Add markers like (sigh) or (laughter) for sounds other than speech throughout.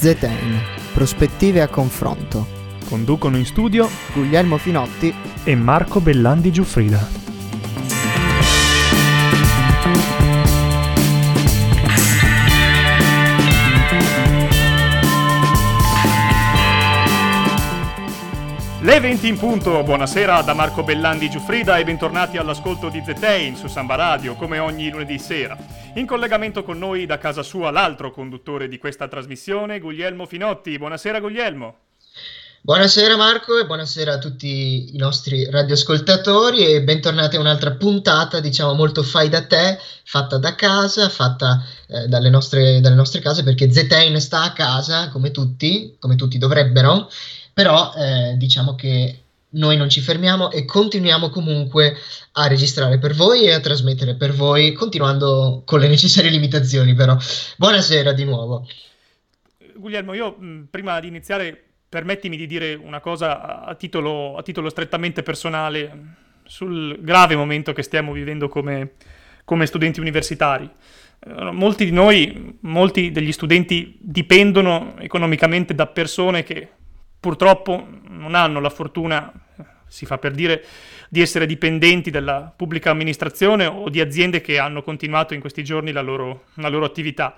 Zetain, prospettive a confronto. Conducono in studio Guglielmo Finotti e Marco Bellandi Giuffrida. Le 20 in punto, buonasera da Marco Bellandi Giuffrida e bentornati all'ascolto di Zetein su Samba Radio, come ogni lunedì sera. In collegamento con noi da casa sua l'altro conduttore di questa trasmissione, Guglielmo Finotti. Buonasera Guglielmo. Buonasera Marco e buonasera a tutti i nostri radioascoltatori e bentornati a un'altra puntata, diciamo molto fai da te, fatta da casa, fatta eh, dalle, nostre, dalle nostre case perché Zetain sta a casa come tutti, come tutti dovrebbero però eh, diciamo che noi non ci fermiamo e continuiamo comunque a registrare per voi e a trasmettere per voi, continuando con le necessarie limitazioni però. Buonasera di nuovo. Guglielmo, io mh, prima di iniziare permettimi di dire una cosa a titolo, a titolo strettamente personale sul grave momento che stiamo vivendo come, come studenti universitari. Eh, molti di noi, molti degli studenti dipendono economicamente da persone che purtroppo non hanno la fortuna, si fa per dire, di essere dipendenti dalla pubblica amministrazione o di aziende che hanno continuato in questi giorni la loro, la loro attività.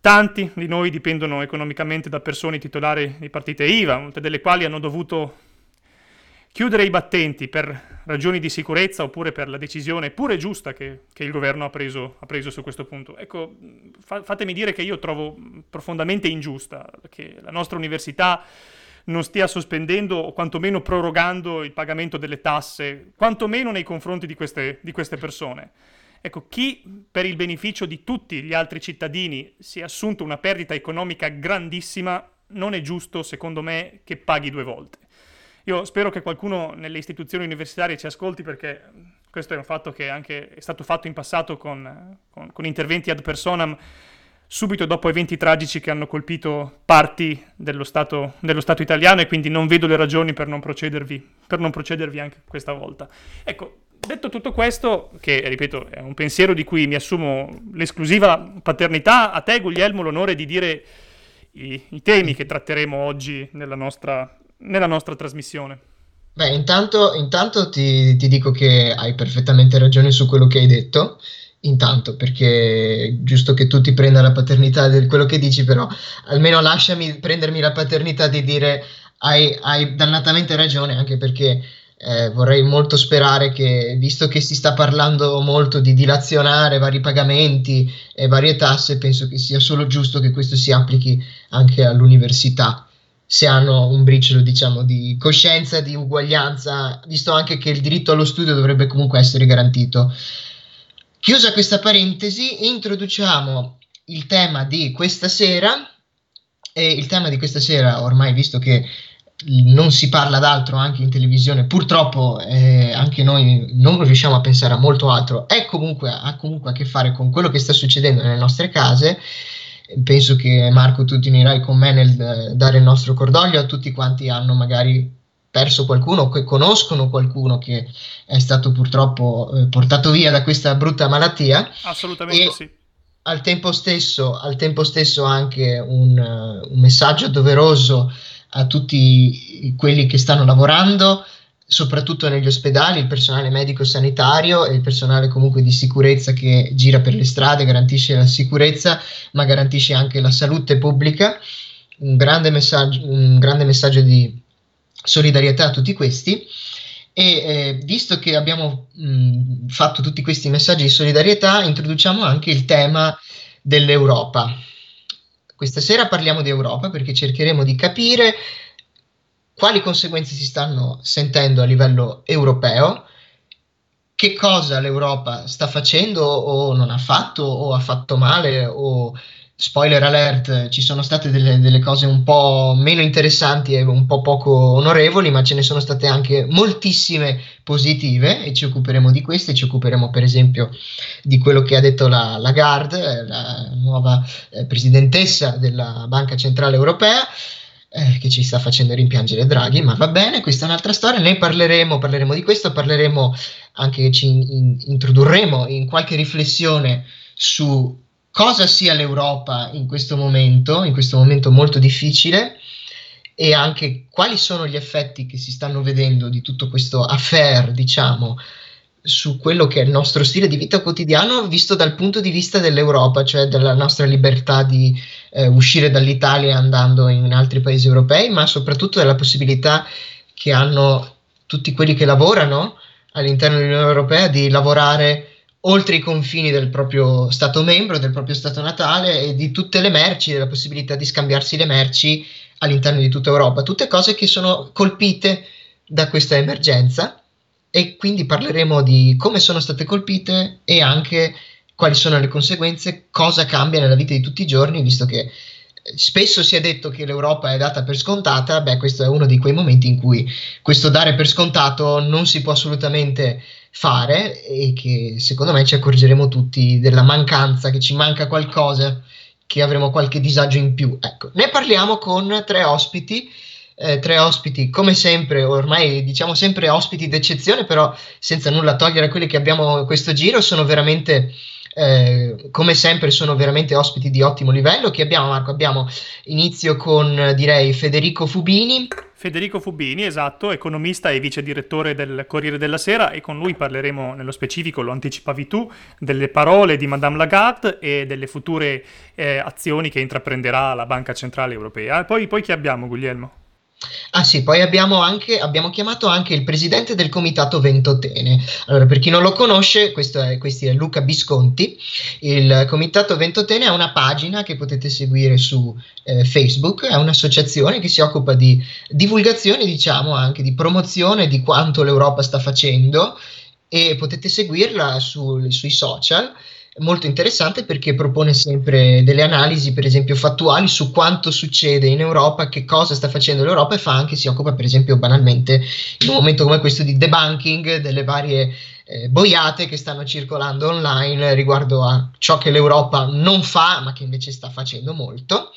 Tanti di noi dipendono economicamente da persone titolari di partite IVA, molte delle quali hanno dovuto chiudere i battenti per ragioni di sicurezza oppure per la decisione pure giusta che, che il governo ha preso, ha preso, su questo punto. Ecco, fa, fatemi dire che io trovo profondamente ingiusta che la nostra università non stia sospendendo o quantomeno prorogando il pagamento delle tasse, quantomeno nei confronti di queste, di queste persone. Ecco, chi per il beneficio di tutti gli altri cittadini si è assunto una perdita economica grandissima, non è giusto, secondo me, che paghi due volte. Io spero che qualcuno nelle istituzioni universitarie ci ascolti perché questo è un fatto che anche è stato fatto in passato con, con, con interventi ad personam subito dopo eventi tragici che hanno colpito parti dello Stato, dello Stato italiano e quindi non vedo le ragioni per non, procedervi, per non procedervi anche questa volta. Ecco, detto tutto questo, che ripeto è un pensiero di cui mi assumo l'esclusiva paternità, a te Guglielmo l'onore di dire i, i temi che tratteremo oggi nella nostra, nella nostra trasmissione. Beh, intanto, intanto ti, ti dico che hai perfettamente ragione su quello che hai detto intanto perché è giusto che tu ti prenda la paternità di quello che dici però almeno lasciami prendermi la paternità di dire hai, hai dannatamente ragione anche perché eh, vorrei molto sperare che visto che si sta parlando molto di dilazionare vari pagamenti e varie tasse penso che sia solo giusto che questo si applichi anche all'università. Se hanno un briciolo diciamo di coscienza di uguaglianza visto anche che il diritto allo studio dovrebbe comunque essere garantito Chiusa questa parentesi, introduciamo il tema di questa sera e il tema di questa sera, ormai visto che non si parla d'altro anche in televisione, purtroppo eh, anche noi non riusciamo a pensare a molto altro, è comunque, ha comunque a che fare con quello che sta succedendo nelle nostre case. Penso che Marco tu ti unirai con me nel eh, dare il nostro cordoglio a tutti quanti hanno magari perso qualcuno, che conoscono qualcuno che è stato purtroppo eh, portato via da questa brutta malattia. Assolutamente e sì. Al tempo stesso, al tempo stesso anche un, uh, un messaggio doveroso a tutti quelli che stanno lavorando, soprattutto negli ospedali, il personale medico sanitario e il personale comunque di sicurezza che gira per le strade, garantisce la sicurezza, ma garantisce anche la salute pubblica. Un grande messaggio, un grande messaggio di solidarietà a tutti questi. E eh, visto che abbiamo mh, fatto tutti questi messaggi di solidarietà, introduciamo anche il tema dell'Europa. Questa sera parliamo di Europa perché cercheremo di capire quali conseguenze si stanno sentendo a livello europeo, che cosa l'Europa sta facendo o non ha fatto o ha fatto male o spoiler alert, ci sono state delle, delle, cose un po' meno interessanti e un po' poco onorevoli, ma ce ne sono state anche moltissime positive e ci occuperemo di queste, ci occuperemo per esempio di quello che ha detto la Lagarde, la nuova eh, presidentessa della Banca Centrale Europea. Eh, che ci sta facendo rimpiangere Draghi, ma va bene, questa è un'altra storia, ne parleremo, parleremo di questo, parleremo anche, ci in, introdurremo in qualche riflessione su cosa sia l'Europa in questo momento, in questo momento molto difficile, e anche quali sono gli effetti che si stanno vedendo di tutto questo affair, diciamo, su quello che è il nostro stile di vita quotidiano visto dal punto di vista dell'Europa, cioè della nostra libertà di eh, uscire dall'Italia andando in altri paesi europei, ma soprattutto della possibilità che hanno tutti quelli che lavorano all'interno dell'Unione Europea di lavorare oltre i confini del proprio Stato membro, del proprio Stato natale e di tutte le merci, della possibilità di scambiarsi le merci all'interno di tutta Europa, tutte cose che sono colpite da questa emergenza e quindi parleremo di come sono state colpite e anche quali sono le conseguenze, cosa cambia nella vita di tutti i giorni, visto che spesso si è detto che l'Europa è data per scontata, beh questo è uno di quei momenti in cui questo dare per scontato non si può assolutamente fare e che secondo me ci accorgeremo tutti della mancanza, che ci manca qualcosa che avremo qualche disagio in più. Ecco, ne parliamo con tre ospiti. Eh, tre ospiti, come sempre, ormai diciamo sempre ospiti d'eccezione, però senza nulla togliere a quelli che abbiamo questo giro, sono veramente eh, come sempre sono veramente ospiti di ottimo livello. Chi abbiamo Marco? Abbiamo inizio con direi Federico Fubini. Federico Fubini, esatto, economista e vice direttore del Corriere della Sera e con lui parleremo nello specifico, lo anticipavi tu, delle parole di Madame Lagarde e delle future eh, azioni che intraprenderà la Banca Centrale Europea. Poi, poi chi abbiamo, Guglielmo? Ah sì, poi abbiamo, anche, abbiamo chiamato anche il presidente del comitato Ventotene. Allora, per chi non lo conosce, questo è, è Luca Bisconti. Il comitato Ventotene è una pagina che potete seguire su eh, Facebook, è un'associazione che si occupa di divulgazione, diciamo, anche di promozione di quanto l'Europa sta facendo e potete seguirla su, sui social molto interessante perché propone sempre delle analisi, per esempio, fattuali su quanto succede in Europa, che cosa sta facendo l'Europa e fa anche, si occupa, per esempio, banalmente in un momento come questo di debunking delle varie eh, boiate che stanno circolando online riguardo a ciò che l'Europa non fa, ma che invece sta facendo molto.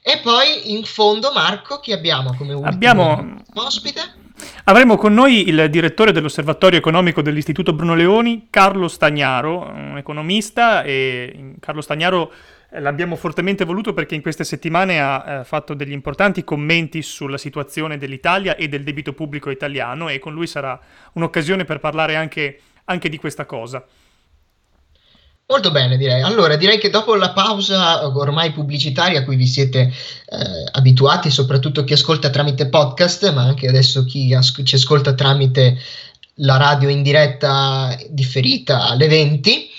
E poi in fondo, Marco, chi abbiamo come ultimo abbiamo... ospite? Avremo con noi il direttore dell'Osservatorio Economico dell'Istituto Bruno Leoni, Carlo Stagnaro, un economista e Carlo Stagnaro eh, l'abbiamo fortemente voluto perché in queste settimane ha eh, fatto degli importanti commenti sulla situazione dell'Italia e del debito pubblico italiano e con lui sarà un'occasione per parlare anche, anche di questa cosa. Molto bene, direi. Allora, direi che dopo la pausa ormai pubblicitaria a cui vi siete eh, abituati, soprattutto chi ascolta tramite podcast, ma anche adesso chi as- ci ascolta tramite la radio in diretta differita alle 20,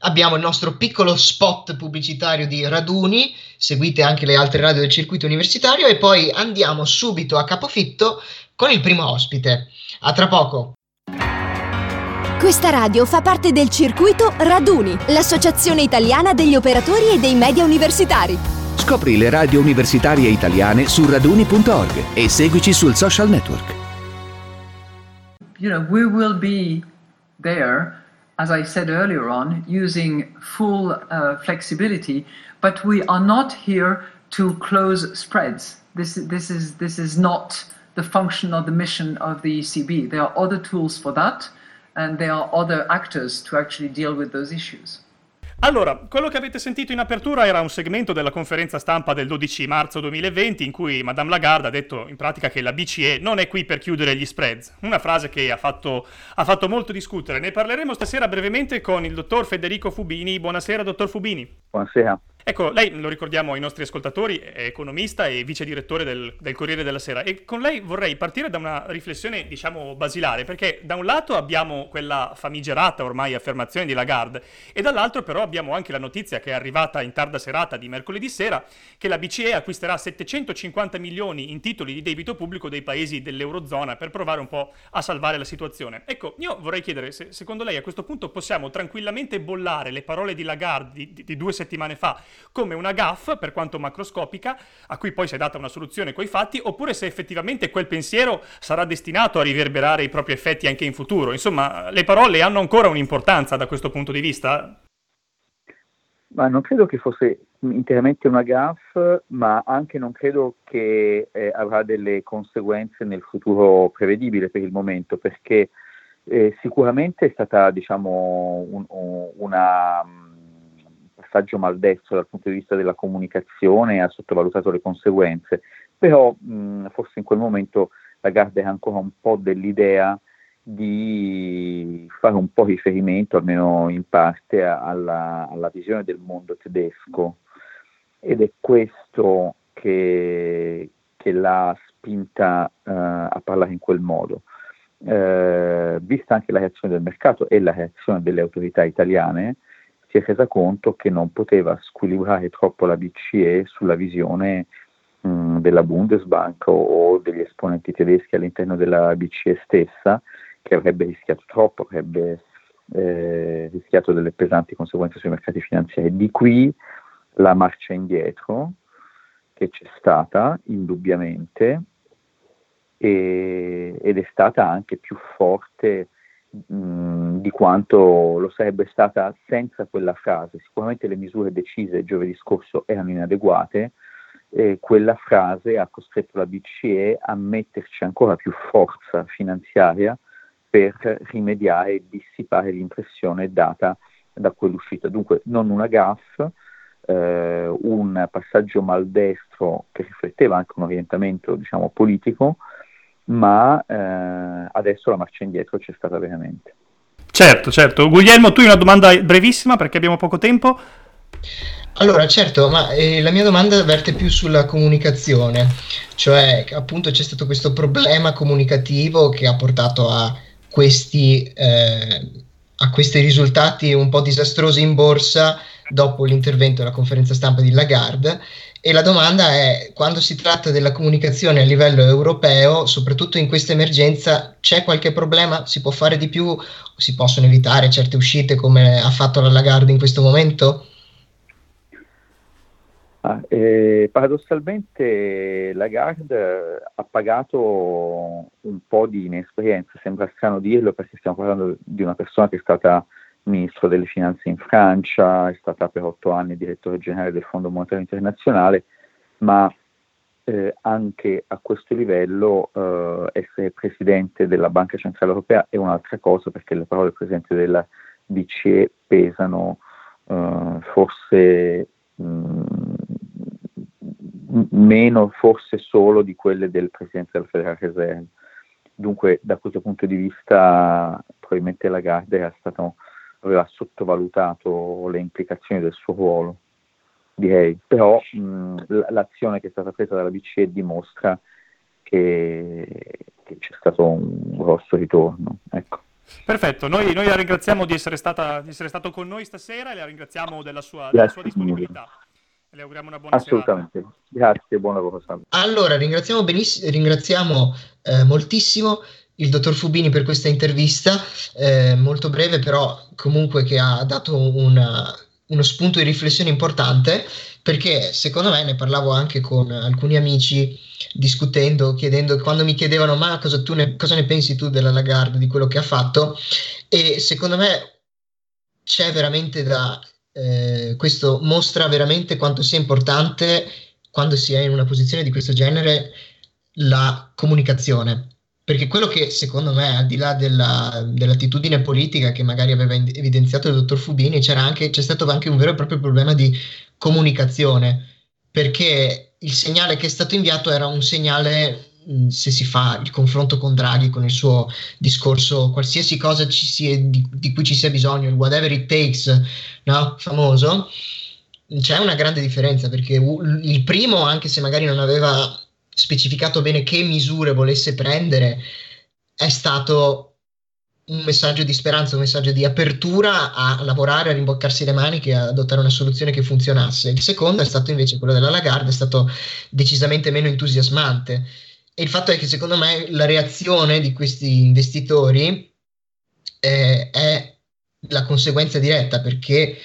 abbiamo il nostro piccolo spot pubblicitario di raduni, seguite anche le altre radio del circuito universitario e poi andiamo subito a capofitto con il primo ospite. A tra poco. Questa radio fa parte del circuito Raduni, l'associazione italiana degli operatori e dei media universitari. Scopri le radio universitarie italiane su raduni.org e seguici sul social network. You know, we will be there, as I said earlier on, using full uh, flexibility, but we are not here to close spreads. This, this, is, this is not the function or the mission of the ECB. There are other tools for that. And there are other actors to actually deal with those issues. Allora, quello che avete sentito in apertura era un segmento della conferenza stampa del 12 marzo 2020 in cui Madame Lagarde ha detto in pratica che la BCE non è qui per chiudere gli spreads, una frase che ha fatto, ha fatto molto discutere. Ne parleremo stasera brevemente con il dottor Federico Fubini. Buonasera, dottor Fubini. Buonasera. Ecco, lei lo ricordiamo ai nostri ascoltatori, è economista e vice direttore del, del, Corriere della Sera e con lei vorrei partire da una riflessione, diciamo, basilare, perché da un lato abbiamo quella famigerata ormai affermazione di Lagarde e dall'altro però abbiamo anche la notizia che è arrivata in tarda serata di mercoledì sera che la BCE acquisterà 750 milioni in titoli di debito pubblico dei paesi dell'Eurozona per provare un po' a salvare la situazione. Ecco, io vorrei chiedere se secondo lei a questo punto possiamo tranquillamente bollare le parole di Lagarde di, di, di due settimane fa come una gaffa, per quanto macroscopica, a cui poi si è data una soluzione coi fatti, oppure se effettivamente quel pensiero sarà destinato a riverberare i propri effetti anche in futuro. Insomma, le parole hanno ancora un'importanza da questo punto di vista? Ma non credo che fosse interamente una gaffe, ma anche non credo che eh, avrà delle conseguenze nel futuro prevedibile per il momento, perché eh, sicuramente è stata diciamo, un, una passaggio maldestro dal punto di vista della comunicazione e ha sottovalutato le conseguenze, però mh, forse in quel momento Lagarde ha ancora un po' dell'idea di fare un po' riferimento, almeno in parte, alla, alla visione del mondo tedesco ed è questo che, che l'ha spinta uh, a parlare in quel modo. Uh, vista anche la reazione del mercato e la reazione delle autorità italiane, si è resa conto che non poteva squilibrare troppo la BCE sulla visione mh, della Bundesbank o, o, degli esponenti tedeschi all'interno della BCE stessa, che avrebbe rischiato troppo, avrebbe eh, rischiato delle pesanti conseguenze sui mercati finanziari. Di qui la marcia indietro che c'è stata indubbiamente e, ed è stata anche più forte di quanto lo sarebbe stata senza quella frase. Sicuramente le misure decise giovedì scorso erano inadeguate, e quella frase ha costretto la BCE a metterci ancora più forza finanziaria per rimediare e dissipare l'impressione data da quell'uscita. Dunque non una gaffa, eh, un passaggio maldestro che rifletteva anche un orientamento diciamo, politico, ma eh, adesso la marcia indietro c'è stata veramente. Certo, certo. Guglielmo, tu hai una domanda brevissima perché abbiamo poco tempo. Allora, certo, ma eh, la mia domanda verte più sulla comunicazione, cioè appunto c'è stato questo problema comunicativo che ha portato a questi, eh, a questi risultati un po' disastrosi in borsa dopo l'intervento della conferenza stampa di Lagarde e la domanda è quando si tratta della comunicazione a livello europeo, soprattutto in questa emergenza, c'è qualche problema? Si può fare di più? Si possono evitare certe uscite come ha fatto la Lagarde in questo momento? Ah, eh, paradossalmente Lagarde ha pagato un po' di inesperienza, sembra strano dirlo perché stiamo parlando di una persona che è stata ministro delle finanze in Francia, è stata per otto anni direttore generale del Fondo Monetario Internazionale, ma eh, anche a questo livello eh, essere presidente della Banca Centrale Europea è un'altra cosa perché le parole del presidente della BCE pesano eh, forse mh, mm, meno, forse solo di quelle del presidente della Federal Reserve. Dunque da questo punto di vista probabilmente Lagarde era stato aveva sottovalutato le implicazioni del suo ruolo, direi, però mh, l'azione che è stata presa dalla BCE dimostra che, che c'è stato un grosso ritorno. Ecco. Perfetto, noi, noi, la ringraziamo di essere, stata, di essere, stato con noi stasera e la ringraziamo della sua, della sua disponibilità. Le auguriamo una buona Assolutamente. serata. Grazie, buon lavoro. Salve. Allora, ringraziamo, benissimo, ringraziamo eh, moltissimo il dottor Fubini per questa intervista, eh, molto breve però comunque che ha dato una, uno spunto di riflessione importante perché secondo me ne parlavo anche con alcuni amici discutendo, chiedendo, quando mi chiedevano ma cosa, ne, cosa ne pensi tu della Lagarde, di quello che ha fatto? E secondo me c'è veramente da, eh, questo mostra veramente quanto sia importante quando si è in una posizione di questo genere la comunicazione perché quello che secondo me, al di là della, dell'attitudine politica che magari aveva evidenziato il dottor Fubini, anche, c'è stato anche un vero e proprio problema di comunicazione, perché il segnale che è stato inviato era un segnale, se si fa il confronto con Draghi, con il suo discorso, qualsiasi cosa sia, di, di, cui ci sia bisogno, il whatever it takes, no? famoso, c'è una grande differenza, perché il primo, anche se magari non aveva specificato bene che misure volesse prendere, è stato un messaggio di speranza, un messaggio di apertura a lavorare, a rimboccarsi le maniche, a adottare una soluzione che funzionasse. Il secondo è stato invece quello della Lagarde, è stato decisamente meno entusiasmante. E il fatto è che secondo me la reazione di questi investitori eh, è la conseguenza diretta perché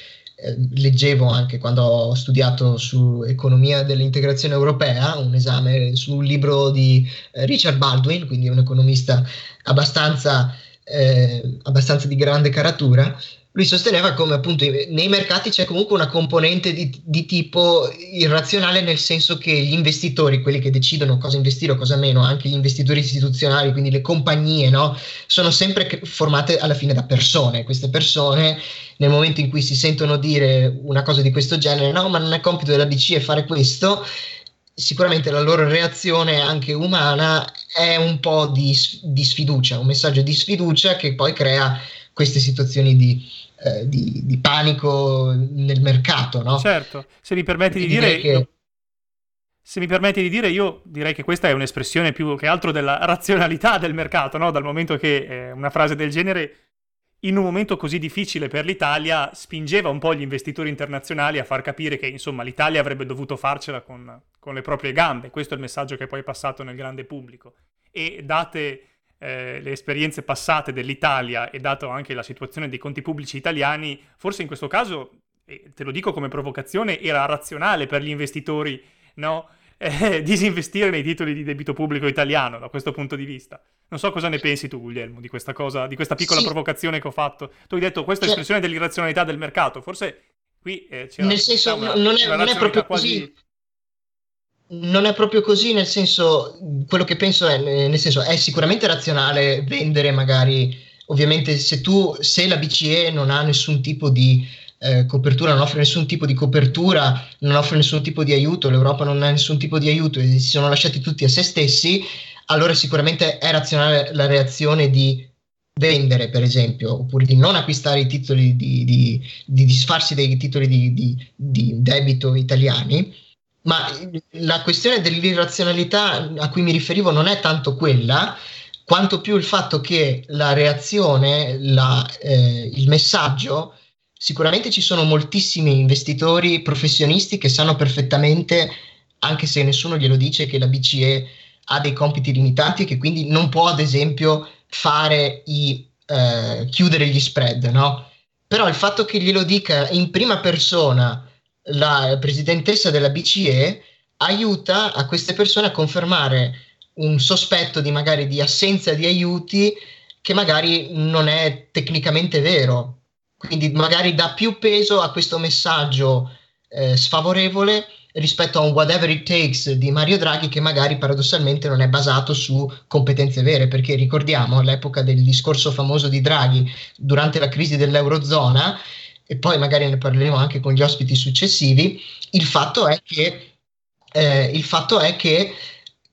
leggevo anche quando ho studiato su economia dell'integrazione europea, un esame sul libro di eh, Richard Baldwin, quindi un economista abbastanza, eh, abbastanza di grande caratura, lui sosteneva come appunto nei mercati c'è comunque una componente di, di, tipo irrazionale nel senso che gli investitori, quelli che decidono cosa investire o cosa meno, anche gli investitori istituzionali, quindi le compagnie, no? sono sempre formate alla fine da persone. Queste persone nel momento in cui si sentono dire una cosa di questo genere, no ma non è compito della BCE fare questo, sicuramente la loro reazione anche umana è un po' di, di sfiducia, un messaggio di sfiducia che poi crea queste situazioni di, eh, di, di panico nel mercato. No? Certo, se mi permetti di dire... Che... Se mi permetti di dire, io direi che questa è un'espressione più che altro della razionalità del mercato, no? dal momento che eh, una frase del genere, in un momento così difficile per l'Italia, spingeva un po' gli investitori internazionali a far capire che insomma l'Italia avrebbe dovuto farcela con, con le proprie gambe. Questo è il messaggio che poi è passato nel grande pubblico. E date eh, le esperienze passate dell'Italia e dato anche la situazione dei conti pubblici italiani, forse in questo caso, e te lo dico come provocazione, era razionale per gli investitori no? (laughs) eh, disinvestire nei titoli di debito pubblico italiano da questo punto di vista. Non so cosa ne pensi tu, Guglielmo, di questa cosa, di questa piccola sì. provocazione che ho fatto. Tu hai detto questa è cioè espressione dell'irrazionalità del mercato, forse qui eh, c'è Nel senso, una, non, è, non è proprio quasi... così non è proprio così, nel senso, quello che penso è, nel senso, è sicuramente razionale vendere magari, ovviamente se tu, se la BCE non ha nessun tipo di eh, copertura, non offre nessun tipo di copertura, non offre nessun tipo di aiuto, l'Europa non ha nessun tipo di aiuto e si sono lasciati tutti a se stessi, allora sicuramente è razionale la reazione di vendere, per esempio, oppure di non acquistare i titoli, di, di, di disfarsi dei titoli di, di debito italiani ma la questione dell'irrazionalità a cui mi riferivo non è tanto quella, quanto più il fatto che la reazione, la, eh, il messaggio, sicuramente ci sono moltissimi investitori professionisti che sanno perfettamente, anche se nessuno glielo dice, che la BCE ha dei compiti limitati e che quindi non può, ad esempio, fare i, eh, chiudere gli spread, no? Però il fatto che glielo dica in prima persona la presidentessa della BCE aiuta a queste persone a confermare un sospetto di magari di assenza di aiuti che magari non è tecnicamente vero. Quindi magari dà più peso a questo messaggio eh, sfavorevole rispetto a un whatever it takes di Mario Draghi che magari paradossalmente non è basato su competenze vere, perché ricordiamo all'epoca del discorso famoso di Draghi durante la crisi dell'Eurozona, e poi magari ne parleremo anche con gli ospiti successivi, il fatto è che, eh, il fatto è che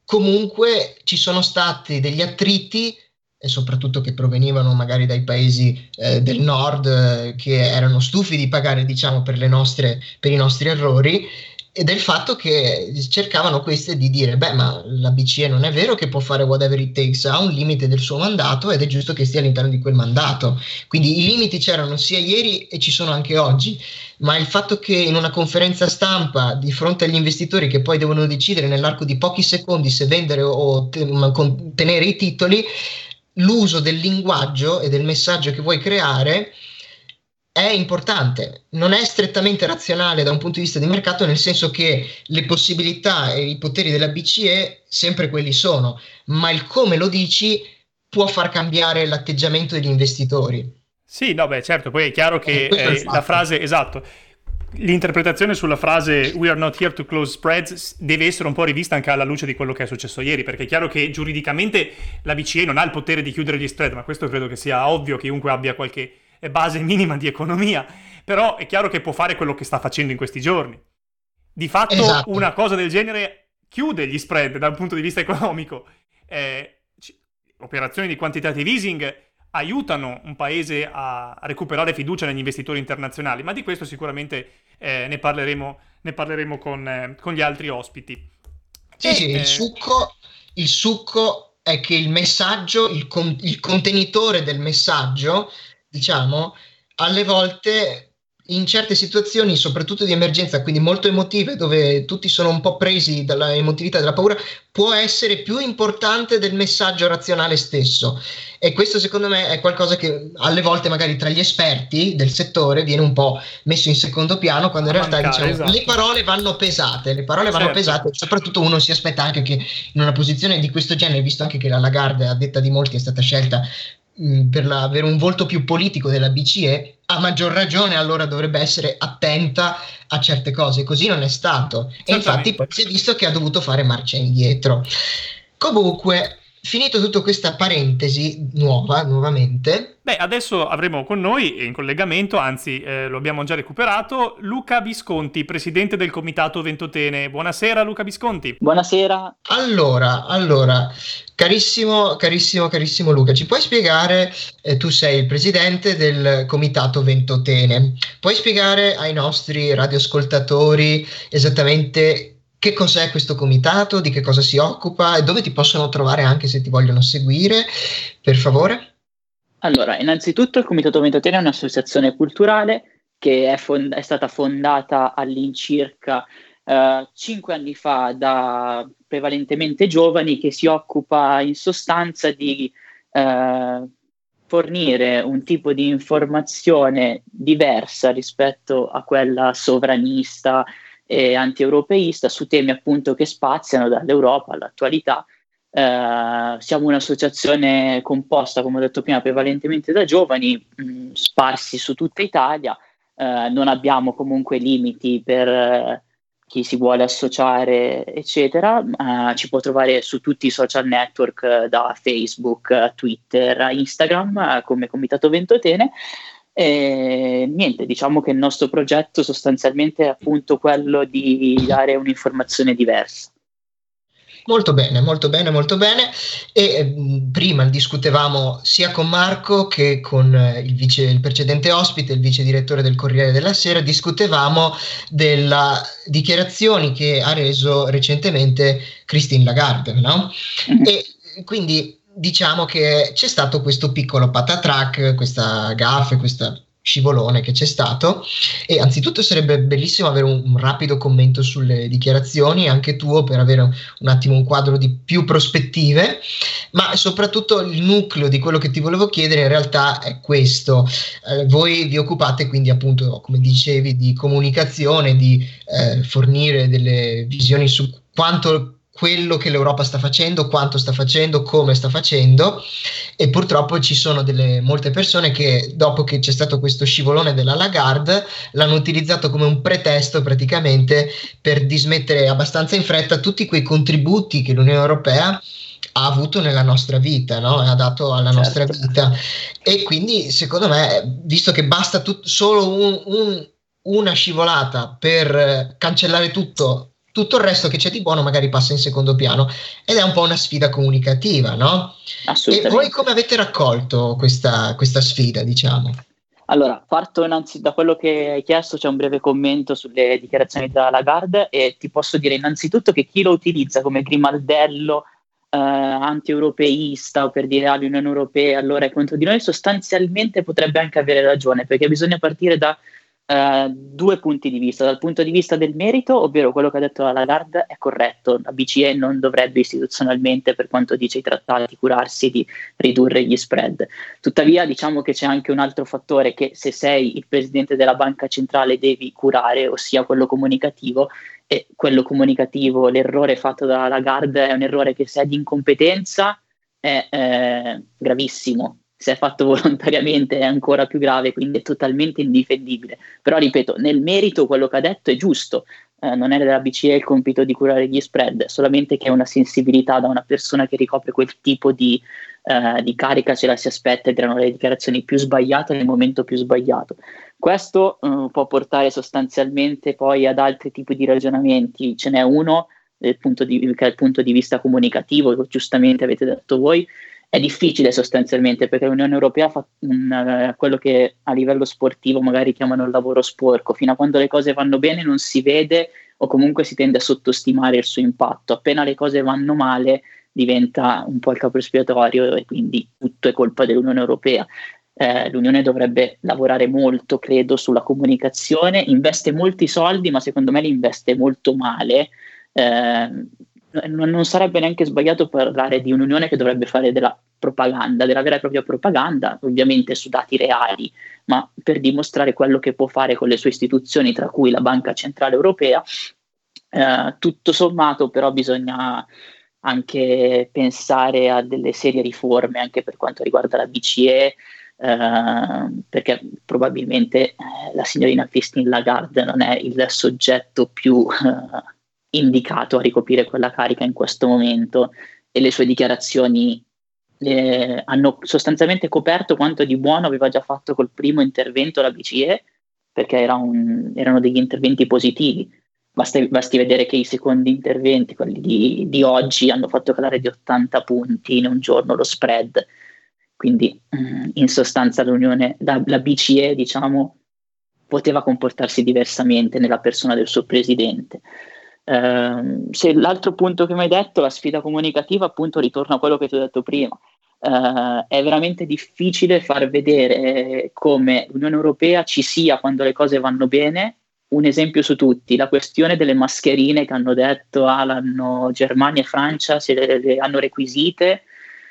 comunque ci sono stati degli attriti e soprattutto che provenivano magari dai paesi eh, del nord eh, che erano stufi di pagare diciamo per, nostre, per i nostri errori e del fatto che cercavano queste di dire beh ma la BCE non è vero che può fare whatever it takes ha un limite del suo mandato ed è giusto che stia all'interno di quel mandato. Quindi i limiti c'erano sia ieri e ci sono anche oggi ma il fatto che in una conferenza stampa di fronte agli investitori che poi devono decidere nell'arco di pochi secondi se vendere o tenere i titoli l'uso del linguaggio e del messaggio che vuoi creare è importante, non è strettamente razionale da un punto di vista di mercato, nel senso che le possibilità e i poteri della BCE sempre quelli sono, ma il come lo dici può far cambiare l'atteggiamento degli investitori. Sì, no, beh, certo, poi è chiaro che eh, la frase, esatto, l'interpretazione sulla frase we are not here to close spreads deve essere un po' rivista anche alla luce di quello che è successo ieri, perché è chiaro che giuridicamente la BCE non ha il potere di chiudere gli spread, ma questo credo che sia ovvio, chiunque abbia qualche base minima di economia, però è chiaro che può fare quello che sta facendo in questi giorni. Di fatto esatto. una cosa del genere chiude gli spread dal punto di vista economico. Eh, operazioni di quantitative easing aiutano un paese a, recuperare fiducia negli investitori internazionali, ma di questo sicuramente eh, ne parleremo, ne parleremo con, eh, con, gli altri ospiti. Sì, e, sì, il, eh, succo, il succo è che il messaggio, il, con, il contenitore del messaggio diciamo, alle volte in certe situazioni, soprattutto di emergenza, quindi molto emotive, dove tutti sono un po' presi dalla emotività dalla paura, può essere più importante del messaggio razionale stesso. E questo secondo me è qualcosa che alle volte magari tra gli esperti del settore viene un po' messo in secondo piano, quando in realtà mancare, diciamo, esatto. le parole vanno pesate, le parole vanno certo. pesate, soprattutto uno si aspetta anche che in una posizione di questo genere, visto anche che la Lagarde a detta di molti è stata scelta per la, avere un volto più politico della BCE, a maggior ragione allora dovrebbe essere attenta a certe cose. Così non è stato. E infatti poi si è visto che ha dovuto fare marcia indietro. Comunque, finito tutta questa parentesi nuova, nuovamente. Beh, adesso avremo con noi in collegamento, anzi eh, lo abbiamo già recuperato, Luca Visconti, presidente del Comitato Ventotene. Buonasera Luca Visconti. Buonasera. Allora, allora, carissimo, carissimo, carissimo Luca, ci puoi spiegare, eh, tu sei il presidente del Comitato Ventotene, puoi spiegare ai nostri radioascoltatori esattamente che cos'è questo comitato, di che cosa si occupa e dove ti possono trovare anche se ti vogliono seguire, per favore? Allora, innanzitutto il Comitato Ventotene è un'associazione culturale che è, fond- è stata fondata all'incirca eh, cinque anni fa da prevalentemente giovani che si occupa in sostanza di eh, fornire un tipo di informazione diversa rispetto a quella sovranista e anti-europeista su temi appunto che spaziano dall'Europa all'attualità. Eh, siamo un'associazione composta, come ho detto prima, prevalentemente da giovani mh, sparsi su tutta Italia. Eh, non abbiamo comunque limiti per eh, chi si vuole associare, eccetera. Eh, ci può trovare su tutti i social network, eh, da Facebook, Twitter, Instagram, eh, come Comitato Ventotene. E niente, diciamo che il nostro progetto sostanzialmente è appunto quello di dare un'informazione diversa. Molto bene, molto bene, molto bene. E eh, prima discutevamo sia con Marco che con eh, il, vice, il, precedente ospite, il vice direttore del Corriere della Sera, discutevamo delle dichiarazioni che ha reso recentemente Christine Lagarde, no? Mm-hmm. E quindi diciamo che c'è stato questo piccolo patatrack, questa gaffe, questo scivolone che c'è stato. E anzitutto sarebbe bellissimo avere un, un, rapido commento sulle dichiarazioni anche tuo per avere un, un, attimo un quadro di più prospettive. Ma soprattutto il nucleo di quello che ti volevo chiedere in realtà è questo. Eh, voi vi occupate quindi appunto come dicevi di comunicazione di eh, fornire delle visioni su quanto quello che l'Europa sta facendo, quanto sta facendo, come sta facendo e purtroppo ci sono delle, molte persone che dopo che c'è stato questo scivolone della Lagarde l'hanno utilizzato come un pretesto praticamente per dismettere abbastanza in fretta tutti quei contributi che l'Unione Europea ha avuto nella nostra vita, no? ha dato alla certo. nostra vita e quindi secondo me visto che basta tut- solo un, un, una scivolata per cancellare tutto tutto il resto che c'è di buono magari passa in secondo piano ed è un po' una sfida comunicativa, no? E voi come avete raccolto questa, questa sfida, diciamo? Allora, parto innanzitutto da quello che hai chiesto, c'è un breve commento sulle dichiarazioni della Lagarde e ti posso dire innanzitutto che chi lo utilizza come grimaldello eh, anti-europeista o per dire ah, l'Unione Europea allora è contro di noi, sostanzialmente potrebbe anche avere ragione, perché bisogna partire da Uh, due punti di vista. Dal punto di vista del merito, ovvero quello che ha detto la Lagarde è corretto, la BCE non dovrebbe istituzionalmente, per quanto dice i trattati, curarsi di ridurre gli spread. Tuttavia, diciamo che c'è anche un altro fattore che se sei il presidente della banca centrale devi curare, ossia quello comunicativo, e quello comunicativo, l'errore fatto da Lagarde è un errore che se è di incompetenza è eh, gravissimo se è fatto (laughs) volontariamente è ancora più grave, quindi è totalmente indifendibile. Però ripeto, nel merito quello che ha detto è giusto, eh, non è della BCE il compito di curare gli spread, solamente che una sensibilità da una persona che ricopre quel tipo di, eh, di carica ce la si aspetta ed erano le dichiarazioni più sbagliate nel momento più sbagliato. Questo eh, può portare sostanzialmente poi ad altri tipi di ragionamenti, ce n'è uno di, che è il punto di vista comunicativo, giustamente avete detto voi, è difficile sostanzialmente perché l'Unione Europea fa un, uh, quello che a livello sportivo magari chiamano il lavoro sporco, fino a quando le cose vanno bene non si vede o comunque si tende a sottostimare il suo impatto, appena le cose vanno male diventa un po' il capo espiatorio e quindi tutto è colpa dell'Unione Europea. Eh, L'Unione dovrebbe lavorare molto, credo, sulla comunicazione, investe molti soldi, ma secondo me li investe molto male. Eh, non sarebbe neanche sbagliato parlare di un'unione che dovrebbe fare della propaganda, della vera e propria propaganda, ovviamente su dati reali, ma per dimostrare quello che può fare con le sue istituzioni, tra cui la Banca Centrale Europea. Eh, tutto sommato, però, bisogna anche pensare a delle serie riforme anche per quanto riguarda la BCE, eh, perché probabilmente eh, la signorina Christine Lagarde non è il soggetto più eh, indicato a ricoprire quella carica in questo momento e le sue dichiarazioni eh, hanno sostanzialmente coperto quanto di buono aveva già fatto col primo intervento la BCE, perché era un, erano degli interventi positivi. Basti, basti, vedere che i secondi interventi, quelli di, di, oggi, hanno fatto calare di 80 punti in un giorno lo spread. Quindi, mm, in sostanza, l'Unione, la, la BCE, diciamo, poteva comportarsi diversamente nella persona del suo presidente. Uh, se l'altro punto che mi hai detto, la sfida comunicativa, appunto ritorna a quello che ti ho detto prima. Uh, è veramente difficile far vedere come l'Unione Europea ci sia quando le cose vanno bene. Un esempio su tutti, la questione delle mascherine che hanno detto ah, Germania e Francia se le, le hanno requisite.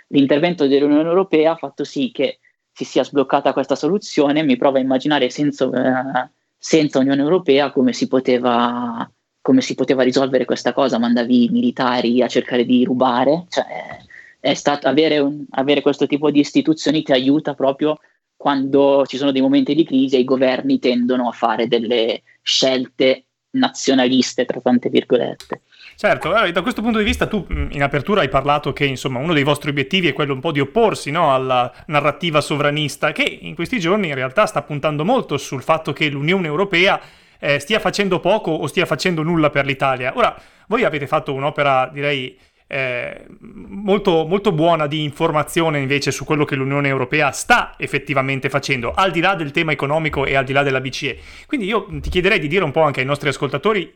L'intervento dell'Unione Europea ha fatto sì che si sia sbloccata questa soluzione. Mi provo a immaginare senza, uh, senza Unione Europea come si poteva come si poteva risolvere questa cosa, mandavi i militari a cercare di rubare, cioè, stato avere, un, avere questo tipo di istituzioni ti aiuta proprio quando ci sono dei momenti di crisi e i governi tendono a fare delle scelte nazionaliste, tra tante virgolette. Certo, da questo punto di vista tu in apertura hai parlato che insomma uno dei vostri obiettivi è quello un po' di opporsi no, alla narrativa sovranista che in questi giorni in realtà sta puntando molto sul fatto che l'Unione Europea eh, stia facendo poco o stia facendo nulla per l'Italia. Ora, voi avete fatto un'opera, direi, eh, molto, molto buona di informazione invece su quello che l'Unione Europea sta effettivamente facendo, al di là del tema economico e al di là della BCE. Quindi io ti chiederei di dire un po' anche ai nostri ascoltatori,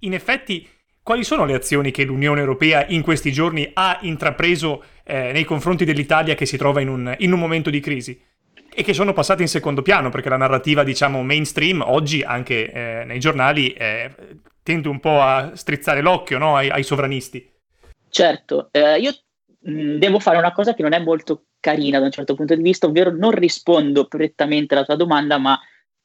in effetti, quali sono le azioni che l'Unione Europea in questi giorni ha intrapreso eh, nei confronti dell'Italia che si trova in un, in un momento di crisi? E che sono passate in secondo piano perché la narrativa, diciamo, mainstream oggi anche eh, nei giornali eh, tende un po' a strizzare l'occhio no? ai, ai, sovranisti. Certo, eh, io mm, devo fare una cosa che non è molto carina da un certo punto di vista, ovvero non rispondo prettamente alla tua domanda, ma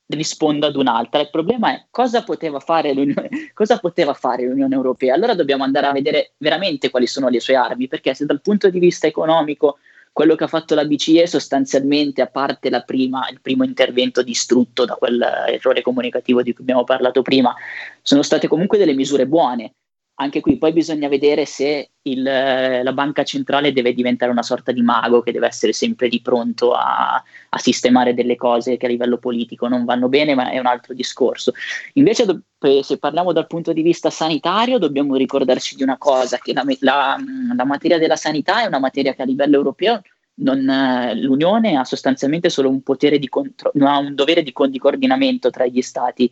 rispondo ad un'altra. Il problema è cosa poteva fare l'Unione, (laughs) poteva fare l'Unione Europea. Allora dobbiamo andare a vedere veramente quali sono le sue armi, perché se dal punto di vista economico quello che ha fatto la BCE sostanzialmente, a parte prima, il primo intervento distrutto da quell'errore comunicativo di cui abbiamo parlato prima, sono state comunque delle misure buone. Anche qui poi bisogna vedere se il, la banca centrale deve diventare una sorta di mago che deve essere sempre di pronto a, a, sistemare delle cose che a livello politico non vanno bene, ma è un altro discorso. Invece, do, se parliamo dal punto di vista sanitario, dobbiamo ricordarci di una cosa, che la, la, la materia della sanità è una materia che a livello europeo non, l'Unione ha sostanzialmente solo un potere di contro- ha un dovere di, di coordinamento tra gli stati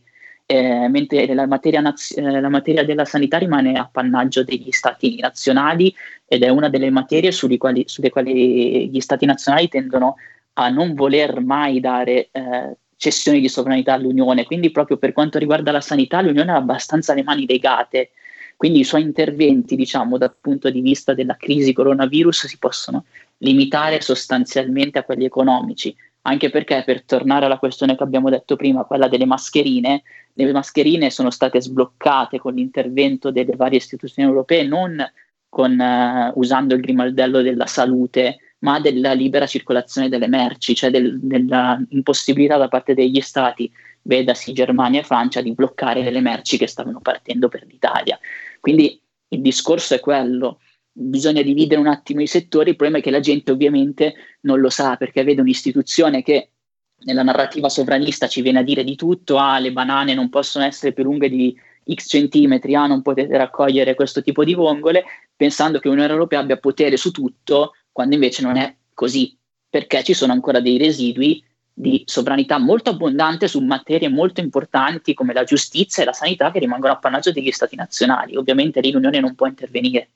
eh, mentre la materia, naz- eh, la materia, della sanità rimane appannaggio degli stati nazionali ed è una delle materie quali, sulle quali gli stati nazionali tendono a non voler mai dare eh, cessioni di sovranità all'Unione. Quindi proprio per quanto riguarda la sanità l'Unione ha abbastanza le mani legate. Quindi i suoi interventi, diciamo, dal punto di vista della crisi coronavirus si possono limitare sostanzialmente a quelli economici anche perché per tornare alla questione che abbiamo detto prima, quella delle mascherine, le mascherine sono state sbloccate con l'intervento delle varie istituzioni europee, non con, uh, usando il grimaldello della salute, ma della libera circolazione delle merci, cioè del, dell'impossibilità da parte degli stati, vedasi Germania e Francia, di bloccare delle merci che stavano partendo per l'Italia. Quindi il discorso è quello bisogna dividere un attimo i settori, il problema è che la gente ovviamente non lo sa perché vede un'istituzione che nella narrativa sovranista ci viene a dire di tutto, ah le banane non possono essere più lunghe di x centimetri, ah non potete raccogliere questo tipo di vongole, pensando che l'Unione Europea abbia potere su tutto, quando invece non è così, perché ci sono ancora dei residui di sovranità molto abbondante su materie molto importanti come la giustizia e la sanità che rimangono appannaggio degli stati nazionali. Ovviamente lì l'Unione non può intervenire.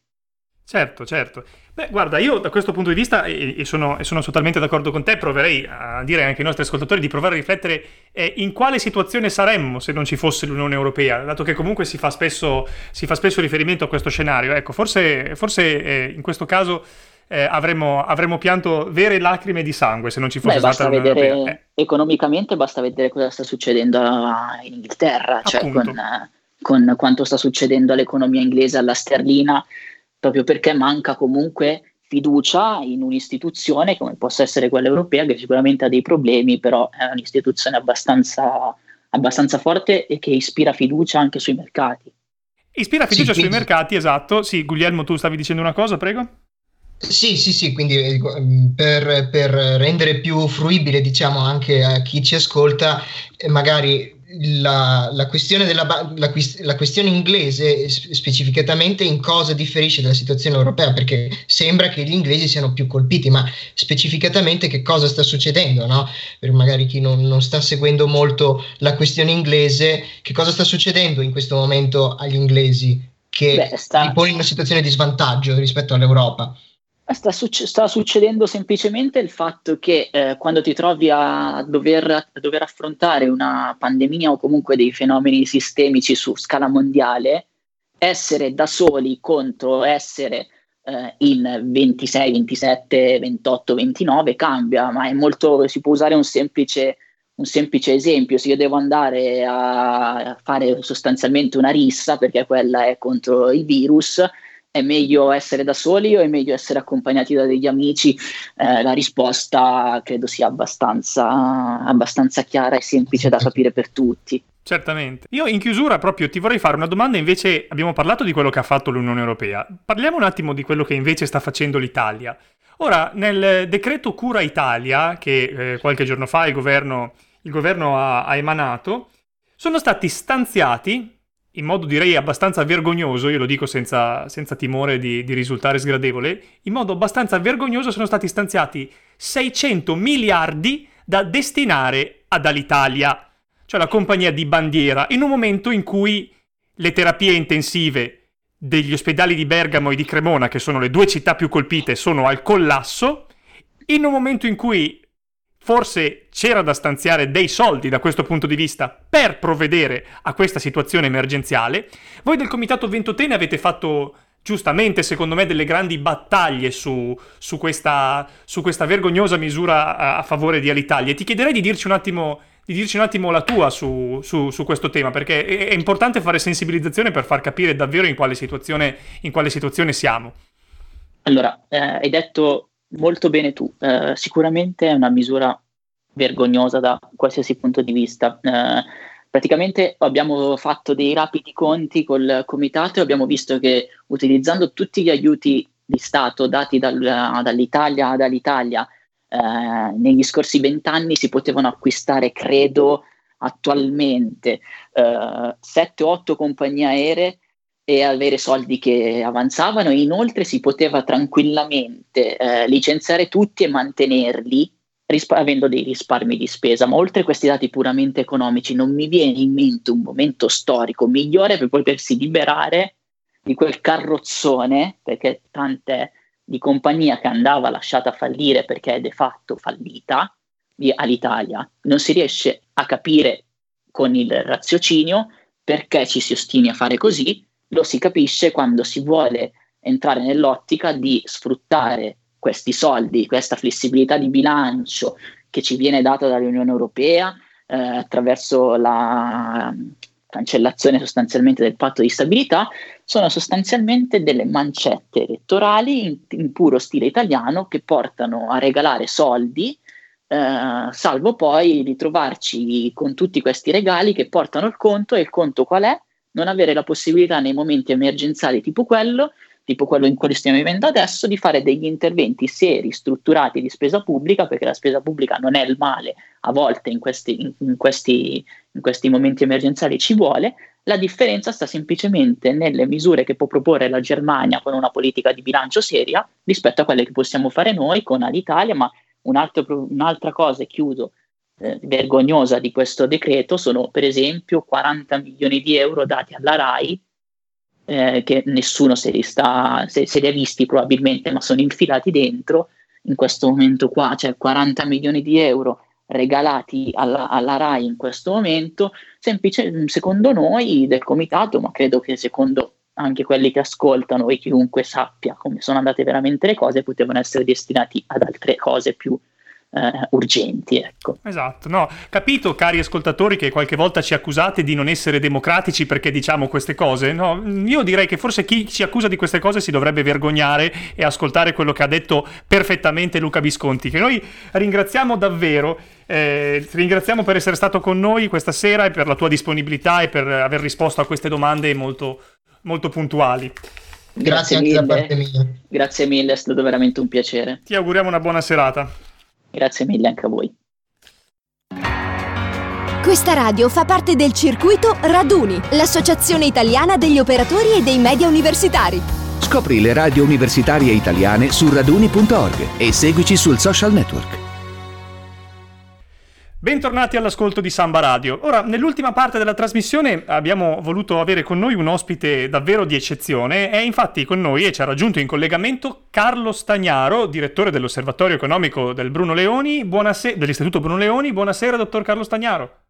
Certo, certo. Beh, guarda, io da questo punto di vista, e, e, sono, e, sono, totalmente d'accordo con te, proverei a dire anche ai nostri ascoltatori di provare a riflettere eh, in quale situazione saremmo se non ci fosse l'Unione Europea, dato che comunque si fa spesso, si fa spesso riferimento a questo scenario. Ecco, forse, forse eh, in questo caso eh, avremmo, avremmo, pianto vere lacrime di sangue se non ci fosse Beh, stata l'Unione vedere, Europea. Eh. Economicamente basta vedere cosa sta succedendo in Inghilterra, cioè con, con quanto sta succedendo all'economia inglese, alla sterlina proprio perché manca comunque fiducia in un'istituzione come possa essere quella europea, che sicuramente ha dei problemi, però è un'istituzione abbastanza, abbastanza forte e che ispira fiducia anche sui mercati. Ispira fiducia sì, quindi... sui mercati, esatto. Sì, Guglielmo, tu stavi dicendo una cosa, prego? Sì, sì, sì, quindi eh, per, per rendere più fruibile, diciamo, anche a chi ci ascolta, eh, magari la, la, questione della, la, la, questione inglese specificatamente in cosa differisce dalla situazione europea perché sembra che gli inglesi siano più colpiti ma specificatamente che cosa sta succedendo no? per magari chi non, non sta seguendo molto la questione inglese che cosa sta succedendo in questo momento agli inglesi che Beh, sta... li pone in una situazione di svantaggio rispetto all'Europa Sta, succe- sta, succedendo semplicemente il fatto che eh, quando ti trovi a dover, a dover, affrontare una pandemia o comunque dei fenomeni sistemici su scala mondiale, essere da soli contro essere eh, in 26, 27, 28, 29 cambia, ma è molto, si può usare un semplice, un semplice esempio. Se io devo andare a fare sostanzialmente una rissa, perché quella è contro il virus, è meglio essere da soli o è meglio essere accompagnati da degli amici? Eh, la risposta credo sia abbastanza, abbastanza chiara e semplice da capire per tutti. Certamente. Io in chiusura proprio ti vorrei fare una domanda, invece abbiamo parlato di quello che ha fatto l'Unione Europea, parliamo un attimo di quello che invece sta facendo l'Italia. Ora, nel decreto Cura Italia, che eh, qualche giorno fa il governo, il governo ha, ha emanato, sono stati stanziati in modo direi abbastanza vergognoso, io lo dico senza, senza timore di, di, risultare sgradevole, in modo abbastanza vergognoso sono stati stanziati 600 miliardi da destinare ad Alitalia, cioè la compagnia di bandiera, in un momento in cui le terapie intensive degli ospedali di Bergamo e di Cremona, che sono le due città più colpite, sono al collasso, in un momento in cui Forse c'era da stanziare dei soldi da questo punto di vista per provvedere a questa situazione emergenziale. Voi del Comitato Ventotene avete fatto giustamente, secondo me, delle grandi battaglie su, su, questa, su questa, vergognosa misura a, a, favore di Alitalia. E ti chiederei di dirci un attimo, dirci un attimo la tua su, su, questo tema, perché è, è, importante fare sensibilizzazione per far capire davvero in quale situazione, in quale situazione siamo. Allora, eh, hai detto molto bene tu. Eh, sicuramente è una misura vergognosa da qualsiasi punto di vista. Eh, praticamente abbiamo fatto dei rapidi conti col comitato e abbiamo visto che utilizzando tutti gli aiuti di Stato dati dal, dall'Italia ad Alitalia eh, negli scorsi vent'anni si potevano acquistare, credo, attualmente eh, 7-8 compagnie aeree e avere soldi che avanzavano e inoltre si poteva tranquillamente eh, licenziare tutti e mantenerli rispa- avendo dei risparmi di spesa. Ma oltre a questi dati puramente economici non mi viene in mente un momento storico migliore per potersi liberare di quel carrozzone, perché tante di compagnia che andava lasciata fallire perché è de facto fallita all'Italia. Non si riesce a capire con il raziocinio perché ci si ostini a fare così lo si capisce quando si vuole entrare nell'ottica di sfruttare questi soldi, questa flessibilità di bilancio che ci viene data dall'Unione Europea eh, attraverso la cancellazione sostanzialmente del patto di stabilità, sono sostanzialmente delle mancette elettorali in, in puro stile italiano che portano a regalare soldi, eh, salvo poi ritrovarci con tutti questi regali che portano il conto e il conto qual è? Non avere la possibilità nei momenti emergenziali tipo quello, tipo quello in cui stiamo vivendo adesso, di fare degli interventi seri, strutturati di spesa pubblica, perché la spesa pubblica non è il male, a volte in questi, in, in questi, in questi momenti emergenziali ci vuole, la differenza sta semplicemente nelle misure che può proporre la Germania con una politica di bilancio seria rispetto a quelle che possiamo fare noi con l'Italia, ma un altro, un'altra cosa, e chiudo, eh, vergognosa di questo decreto sono per esempio 40 milioni di euro dati alla RAI eh, che nessuno se li, sta, se, se li ha visti probabilmente ma sono infilati dentro. In questo momento qua, cioè 40 milioni di euro regalati alla, alla RAI in questo momento, semplice, secondo noi del comitato, ma credo che secondo anche quelli che ascoltano e chiunque sappia come sono andate veramente le cose, potevano essere destinati ad altre cose più eh, urgenti. Ecco. Esatto, no, capito cari ascoltatori che qualche volta ci accusate di non essere democratici perché diciamo queste cose, no, io direi che forse chi ci accusa di queste cose si dovrebbe vergognare e ascoltare quello che ha detto perfettamente Luca Visconti, che noi ringraziamo davvero, eh, ti ringraziamo per essere stato con noi questa sera e per la tua disponibilità e per aver risposto a queste domande molto, molto puntuali. Grazie, Grazie anche da parte mia. Grazie mille, è stato veramente un piacere. Ti auguriamo una buona serata. Grazie mille anche a voi. Questa radio fa parte del circuito Raduni, l'associazione italiana degli operatori e dei media universitari. Scopri le radio universitarie italiane su raduni.org e seguici sul social network. Bentornati all'ascolto di Samba Radio. Ora, nell'ultima parte della trasmissione abbiamo voluto avere con noi un ospite davvero di eccezione. È infatti con noi e ci ha raggiunto in collegamento Carlo Stagnaro, direttore dell'Osservatorio Economico del Bruno Leoni, buonase- dell'Istituto Bruno Leoni. Buonasera, dottor Carlo Stagnaro.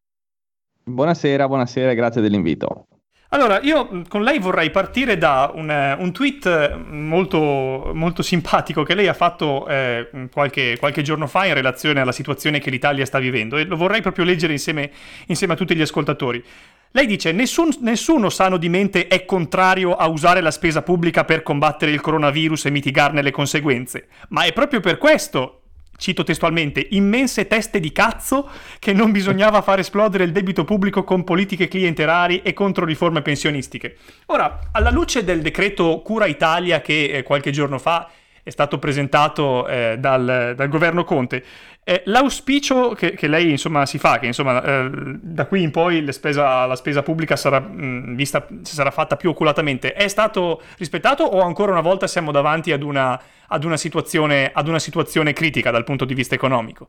Buonasera, buonasera, grazie dell'invito. Allora, io con lei vorrei partire da un, un tweet molto, molto, simpatico che lei ha fatto eh, qualche, qualche, giorno fa in relazione alla situazione che l'Italia sta vivendo e lo vorrei proprio leggere insieme, insieme a tutti gli ascoltatori. Lei dice: Nessun, nessuno sano di mente è contrario a usare la spesa pubblica per combattere il coronavirus e mitigarne le conseguenze, ma è proprio per questo cito testualmente, immense teste di cazzo che non bisognava far esplodere il debito pubblico con politiche clientelari e contro riforme pensionistiche. Ora, alla luce del decreto Cura Italia che eh, qualche giorno fa è stato presentato eh, dal, dal, governo Conte. Eh, l'auspicio che, che, lei insomma si fa, che insomma eh, da qui in poi spesa, la spesa pubblica sarà mh, vista, sarà fatta più oculatamente, è stato rispettato o ancora una volta siamo davanti ad una, ad una, situazione, ad una situazione critica dal punto di vista economico?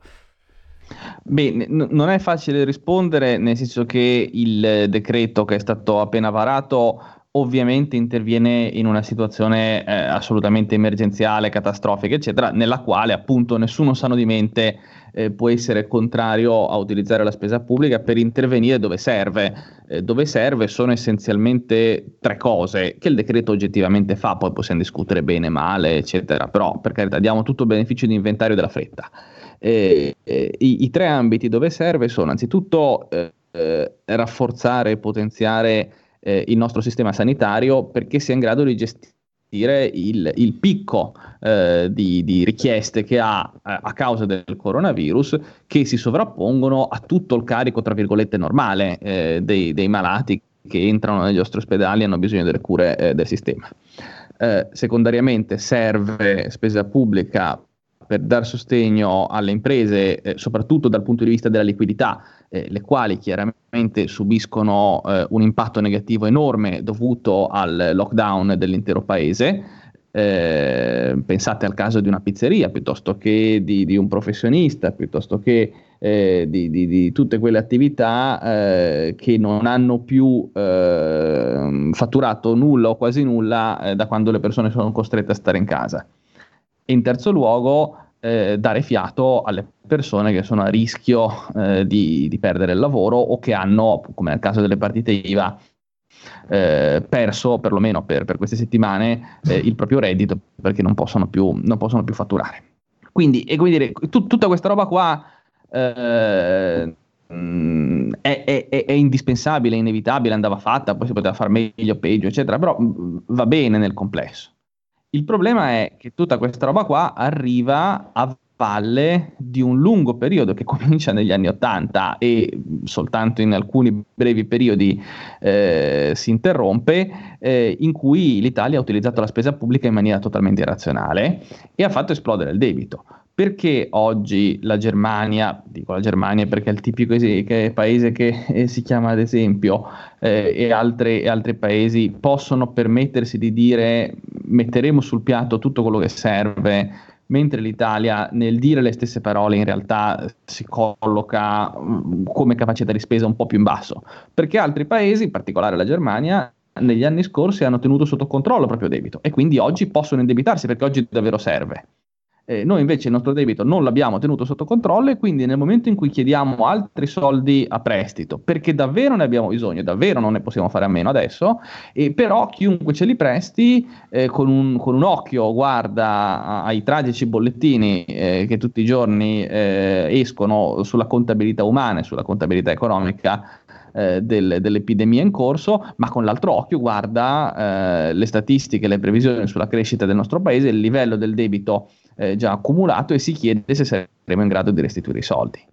Beh, n- non è facile rispondere, nel senso che il decreto che è stato appena varato ovviamente interviene in una situazione eh, assolutamente emergenziale, catastrofica, eccetera, nella quale appunto nessuno sano di mente eh, può essere contrario a utilizzare la spesa pubblica per intervenire dove serve. Eh, dove serve sono essenzialmente tre cose che il decreto oggettivamente fa, poi possiamo discutere bene, male, eccetera, però per carità diamo tutto il beneficio di inventario della fretta. Eh, eh, i, i, tre ambiti dove serve sono anzitutto eh, rafforzare e potenziare eh, il nostro sistema sanitario perché sia in grado di gestire il, il picco eh, di, di, richieste che ha eh, a causa del coronavirus che si sovrappongono a tutto il carico, tra virgolette, normale eh, dei, dei, malati che entrano negli nostri ospedali e hanno bisogno delle cure eh, del sistema. Eh, secondariamente serve spesa pubblica per dar sostegno alle imprese, eh, soprattutto dal punto di vista della liquidità, eh, le quali chiaramente subiscono eh, un impatto negativo enorme dovuto al lockdown dell'intero paese. Eh, pensate al caso di una pizzeria piuttosto che di, di un professionista, piuttosto che eh, di, di, di, tutte quelle attività eh, che non hanno più eh, fatturato nulla o quasi nulla da quando le persone sono costrette a stare in casa. In terzo luogo, eh, dare fiato alle persone che sono a rischio eh, di, di, perdere il lavoro o che hanno, come nel caso delle partite IVA, eh, perso perlomeno per, per queste settimane eh, il proprio reddito perché non possono più, non possono più fatturare. Quindi, e dire, tu, tutta questa roba qua eh, mm, è, è, è, indispensabile, è inevitabile, andava fatta, poi si poteva fare meglio, peggio, eccetera, però mm, va bene nel complesso. Il problema è che tutta questa roba qua arriva a valle di un lungo periodo che comincia negli anni Ottanta e soltanto in alcuni brevi periodi eh, si interrompe, eh, in cui l'Italia ha utilizzato la spesa pubblica in maniera totalmente irrazionale e ha fatto esplodere il debito perché oggi la Germania, dico la Germania perché è il tipico es- paese che (laughs) si chiama ad esempio, eh, e, altre, e, altri paesi possono permettersi di dire metteremo sul piatto tutto quello che serve, mentre l'Italia nel dire le stesse parole in realtà si colloca mm, come capacità di spesa un po' più in basso, perché altri paesi, in particolare la Germania, negli anni scorsi hanno tenuto sotto controllo il proprio debito e quindi oggi possono indebitarsi perché oggi davvero serve. Eh, noi invece il nostro debito non l'abbiamo tenuto sotto controllo e quindi nel momento in cui chiediamo altri soldi a prestito, perché davvero ne abbiamo bisogno, davvero non ne possiamo fare a meno adesso, e però chiunque ce li presti eh, con, un, con, un, occhio guarda ai tragici bollettini eh, che tutti i giorni eh, escono sulla contabilità umana e sulla contabilità economica eh, del, dell'epidemia in corso, ma con l'altro occhio guarda eh, le statistiche, le previsioni sulla crescita del nostro paese, il livello del debito eh, già accumulato e si chiede se saremo in grado di restituire i soldi.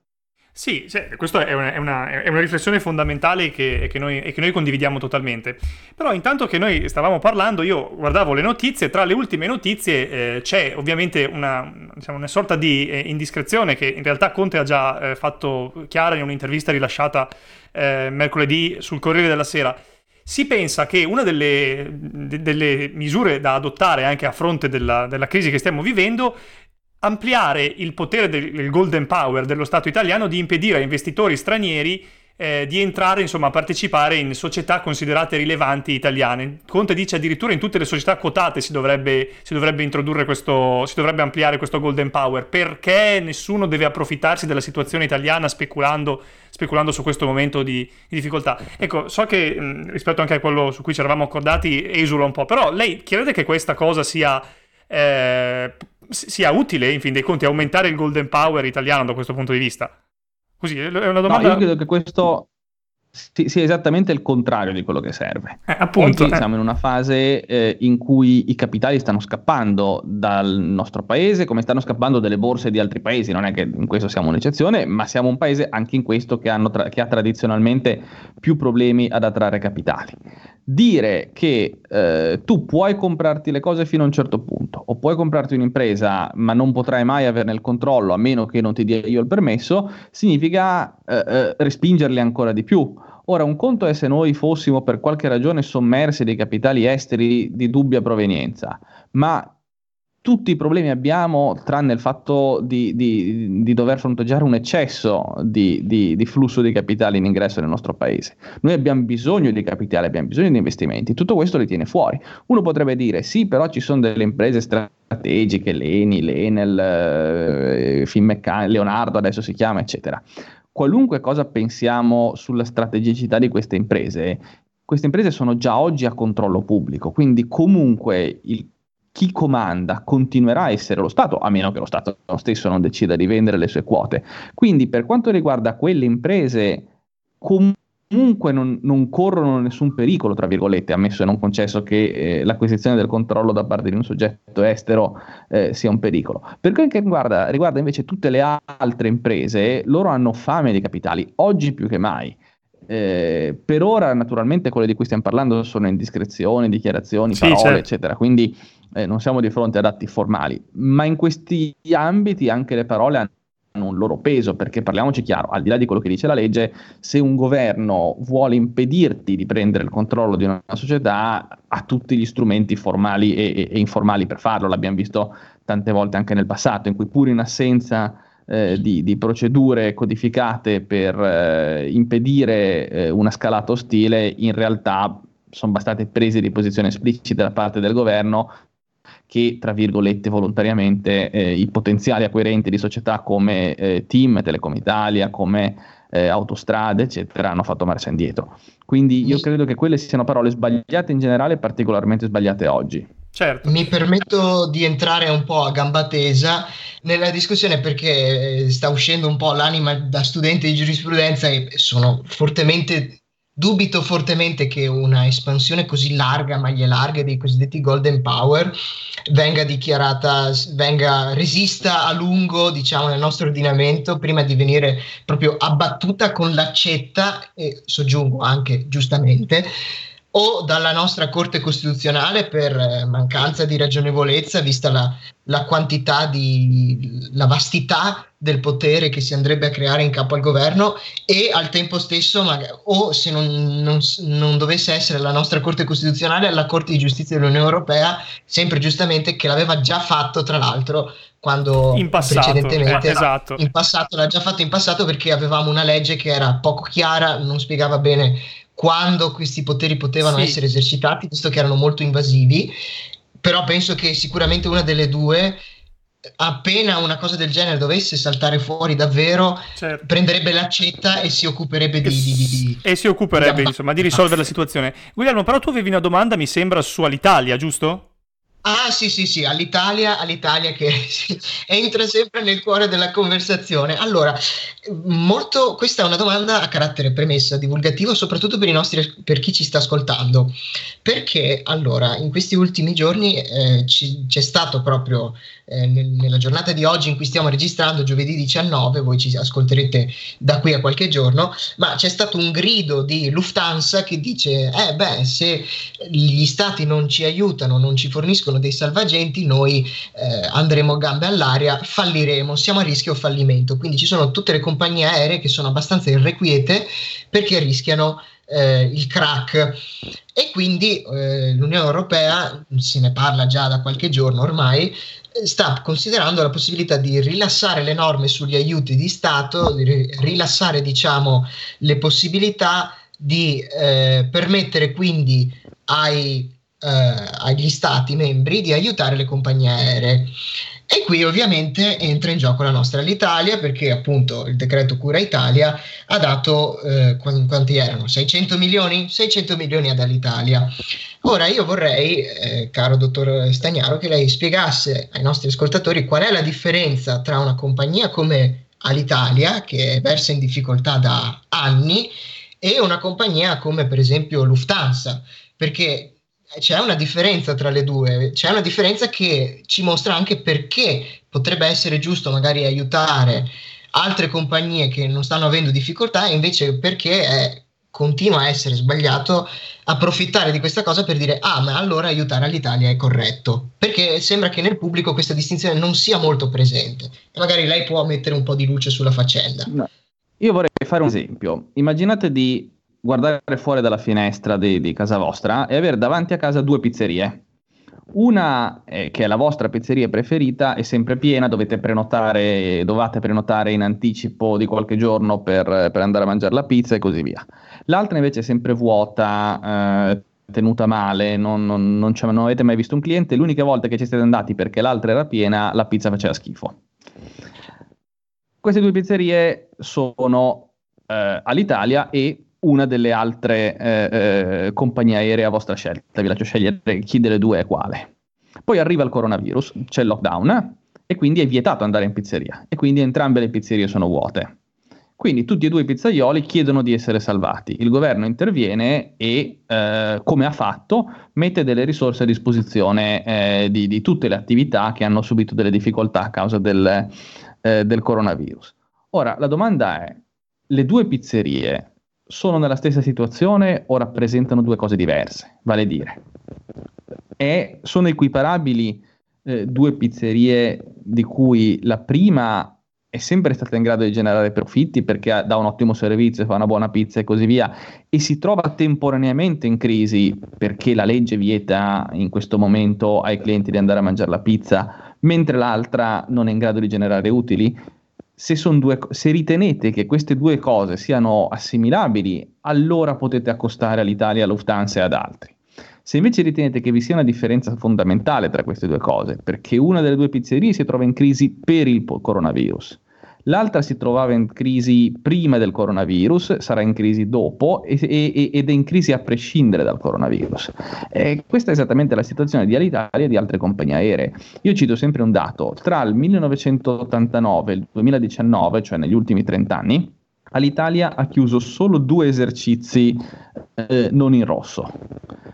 Sì, cioè, questa è una, è, è una, riflessione fondamentale che, che, noi, che, noi, condividiamo totalmente. Però intanto che noi stavamo parlando, io guardavo le notizie, tra le ultime notizie eh, c'è ovviamente una, diciamo, una sorta di eh, indiscrezione che in realtà Conte ha già eh, fatto chiara in un'intervista rilasciata eh, mercoledì sul Corriere della Sera. Si pensa che una delle, de, delle misure da adottare anche a fronte della, della crisi che stiamo vivendo ampliare il potere del, del, golden power dello Stato italiano di impedire a investitori stranieri eh, di entrare, insomma, a partecipare in società considerate rilevanti italiane. Conte dice addirittura in tutte le società quotate si dovrebbe, si dovrebbe introdurre questo, si dovrebbe ampliare questo golden power, perché nessuno deve approfittarsi della situazione italiana speculando, speculando su questo momento di, di, difficoltà. Ecco, so che mh, rispetto anche a quello su cui ci eravamo accordati esula un po', però lei crede che questa cosa sia... Eh, sia utile, in fin dei conti, aumentare il golden power italiano da questo punto di vista? Così, è una domanda... No, io credo che questo sia esattamente il contrario di quello che serve. Eh, appunto, Oggi eh. siamo in una fase eh, in cui i capitali stanno scappando dal nostro paese, come stanno scappando delle borse di altri paesi. Non è che in questo siamo un'eccezione, ma siamo un paese anche in questo che, tra- che ha tradizionalmente più problemi ad attrarre capitali dire che eh, tu puoi comprarti le cose fino a un certo punto o puoi comprarti un'impresa ma non potrai mai averne il controllo a meno che non ti dia io il permesso, significa eh, eh, respingerli ancora di più. Ora, un conto è se noi fossimo per qualche ragione sommersi dei capitali esteri di dubbia provenienza, ma tutti i problemi abbiamo tranne il fatto di, di, di dover fronteggiare un eccesso di, di, flusso di capitali in ingresso nel nostro paese. Noi abbiamo bisogno di capitale, abbiamo bisogno di investimenti, tutto questo li tiene fuori. Uno potrebbe dire sì, però ci sono delle imprese strategiche, l'Eni, l'Enel, eh, Finmeccan, Leonardo adesso si chiama, eccetera. Qualunque cosa pensiamo sulla strategicità di queste imprese, queste imprese sono già oggi a controllo pubblico, quindi comunque il chi comanda continuerà a essere lo Stato, a meno che lo Stato stesso non decida di vendere le sue quote. Quindi per quanto riguarda quelle imprese, comunque non, non corrono nessun pericolo, tra virgolette, ammesso e non concesso che eh, l'acquisizione del controllo da parte di un soggetto estero eh, sia un pericolo. Per quel che riguarda, riguarda invece tutte le altre imprese, loro hanno fame di capitali, oggi più che mai. Eh, per ora, naturalmente, quelle di cui stiamo parlando sono indiscrezioni, dichiarazioni, sì, parole, certo. eccetera. Quindi eh, non siamo di fronte ad atti formali, ma in questi ambiti anche le parole hanno un loro peso, perché parliamoci chiaro, al di là di quello che dice la legge, se un governo vuole impedirti di prendere il controllo di una società, ha tutti gli strumenti formali e, e, e informali per farlo, l'abbiamo visto tante volte anche nel passato, in cui pur in assenza eh, di, di, procedure codificate per eh, impedire eh, una scalata ostile, in realtà sono bastate prese di posizione esplicite da parte del governo che, tra virgolette, volontariamente eh, i potenziali acquirenti di società come eh, Team, Telecom Italia, come eh, Autostrade, eccetera, hanno fatto marcia indietro. Quindi io credo che quelle siano parole sbagliate in generale e particolarmente sbagliate oggi. Certo. Mi permetto di entrare un po' a gamba tesa nella discussione perché eh, sta uscendo un po' l'anima da studente di giurisprudenza e sono fortemente Dubito fortemente che una espansione così larga, maglie larghe dei cosiddetti Golden Power venga dichiarata, venga resista a lungo, diciamo, nel nostro ordinamento prima di venire proprio abbattuta con l'accetta e soggiungo anche giustamente o dalla nostra Corte Costituzionale per eh, mancanza di ragionevolezza, vista la, la, quantità di la vastità del potere che si andrebbe a creare in capo al governo e al tempo stesso, magari, o se non, non, non, dovesse essere la nostra Corte Costituzionale, alla Corte di Giustizia dell'Unione Europea, sempre giustamente che l'aveva già fatto, tra l'altro, quando in passato, precedentemente eh, esatto. in passato l'ha già fatto in passato perché avevamo una legge che era poco chiara, non spiegava bene quando questi poteri potevano sì. essere esercitati, visto che erano molto invasivi, però penso che sicuramente una delle due appena una cosa del genere dovesse saltare fuori davvero, certo. prenderebbe l'accetta e si occuperebbe di... Di, di, di e si occuperebbe, insomma, di risolvere la (laughs) situazione. Guglielmo, però tu avevi una domanda, mi sembra, su Alitalia, giusto? Ah sì sì sì, all'Italia, all'Italia che (laughs) entra sempre nel cuore della conversazione. Allora, molto, questa è una domanda a carattere premessa, divulgativo, soprattutto per, nostri, per chi ci sta ascoltando, perché allora in questi ultimi giorni eh, ci, c'è stato proprio eh, nel, nella giornata di oggi in cui stiamo registrando, giovedì 19, voi ci ascolterete da qui a qualche giorno, ma c'è stato un grido di Lufthansa che dice, eh beh, se gli stati non ci aiutano, non ci forniscono dei salvagenti, noi eh, andremo gambe all'aria, falliremo, siamo a rischio fallimento. Quindi ci sono tutte le compagnie aeree che sono abbastanza irrequiete perché rischiano eh, il crack e quindi eh, l'Unione Europea, se ne parla già da qualche giorno ormai, sta considerando la possibilità di rilassare le norme sugli aiuti di Stato, di rilassare diciamo, le possibilità di eh, permettere quindi ai, eh, agli Stati membri di aiutare le compagnie aeree. E qui ovviamente entra in gioco la nostra l'Italia perché appunto il decreto Cura Italia ha dato eh, quanti erano? 600 milioni? 600 milioni ad Alitalia. Ora io vorrei, eh, caro dottor Stagnaro, che lei spiegasse ai nostri ascoltatori qual è la differenza tra una compagnia come Alitalia, che versa in difficoltà da anni, e una compagnia come per esempio Lufthansa, perché c'è una differenza tra le due, c'è una differenza che ci mostra anche perché potrebbe essere giusto magari aiutare altre compagnie che non stanno avendo difficoltà e invece perché è, continua a essere sbagliato approfittare di questa cosa per dire ah ma allora aiutare l'Italia è corretto. Perché sembra che nel pubblico questa distinzione non sia molto presente. E magari lei può mettere un po' di luce sulla faccenda. No. io vorrei fare un esempio. Immaginate di guardare fuori dalla finestra di, di casa vostra e avere davanti a casa due pizzerie una eh, che è la vostra pizzeria preferita è sempre piena, dovete prenotare, dovete prenotare in anticipo di qualche giorno per, per andare a mangiare la pizza e così via. L'altra invece è sempre vuota, eh, tenuta male, non, non, non, non, avete mai visto un cliente, l'unica volta che ci siete andati perché l'altra era piena, la pizza faceva schifo. Queste due pizzerie sono eh, all'Italia e una delle altre eh, eh, compagnie aeree a vostra scelta, vi lascio scegliere chi delle due è quale. Poi arriva il coronavirus, c'è il lockdown e quindi è vietato andare in pizzeria e quindi entrambe le pizzerie sono vuote. Quindi tutti e due i pizzaioli chiedono di essere salvati. Il governo interviene e, eh, come ha fatto, mette delle risorse a disposizione eh, di, di, tutte le attività che hanno subito delle difficoltà a causa del, eh, del coronavirus. Ora, la domanda è, le due pizzerie sono nella stessa situazione o rappresentano due cose diverse? Vale a dire, è, sono equiparabili eh, due pizzerie di cui la prima è sempre stata in grado di generare profitti perché dà un ottimo servizio, fa una buona pizza e così via, e si trova temporaneamente in crisi perché la legge vieta in questo momento ai clienti di andare a mangiare la pizza, mentre l'altra non è in grado di generare utili? Se, due, se ritenete che queste due cose siano assimilabili, allora potete accostare all'Italia, a Lufthansa e ad altri. Se invece ritenete che vi sia una differenza fondamentale tra queste due cose, perché una delle due pizzerie si trova in crisi per il coronavirus, l'altra si trovava in crisi prima del coronavirus, sarà in crisi dopo e, e, ed è in crisi a prescindere dal coronavirus. E questa è esattamente la situazione di Alitalia e di altre compagnie aeree. Io cito sempre un dato, tra il 1989 e il 2019, cioè negli ultimi 30 anni, Alitalia ha chiuso solo due esercizi eh, non in rosso.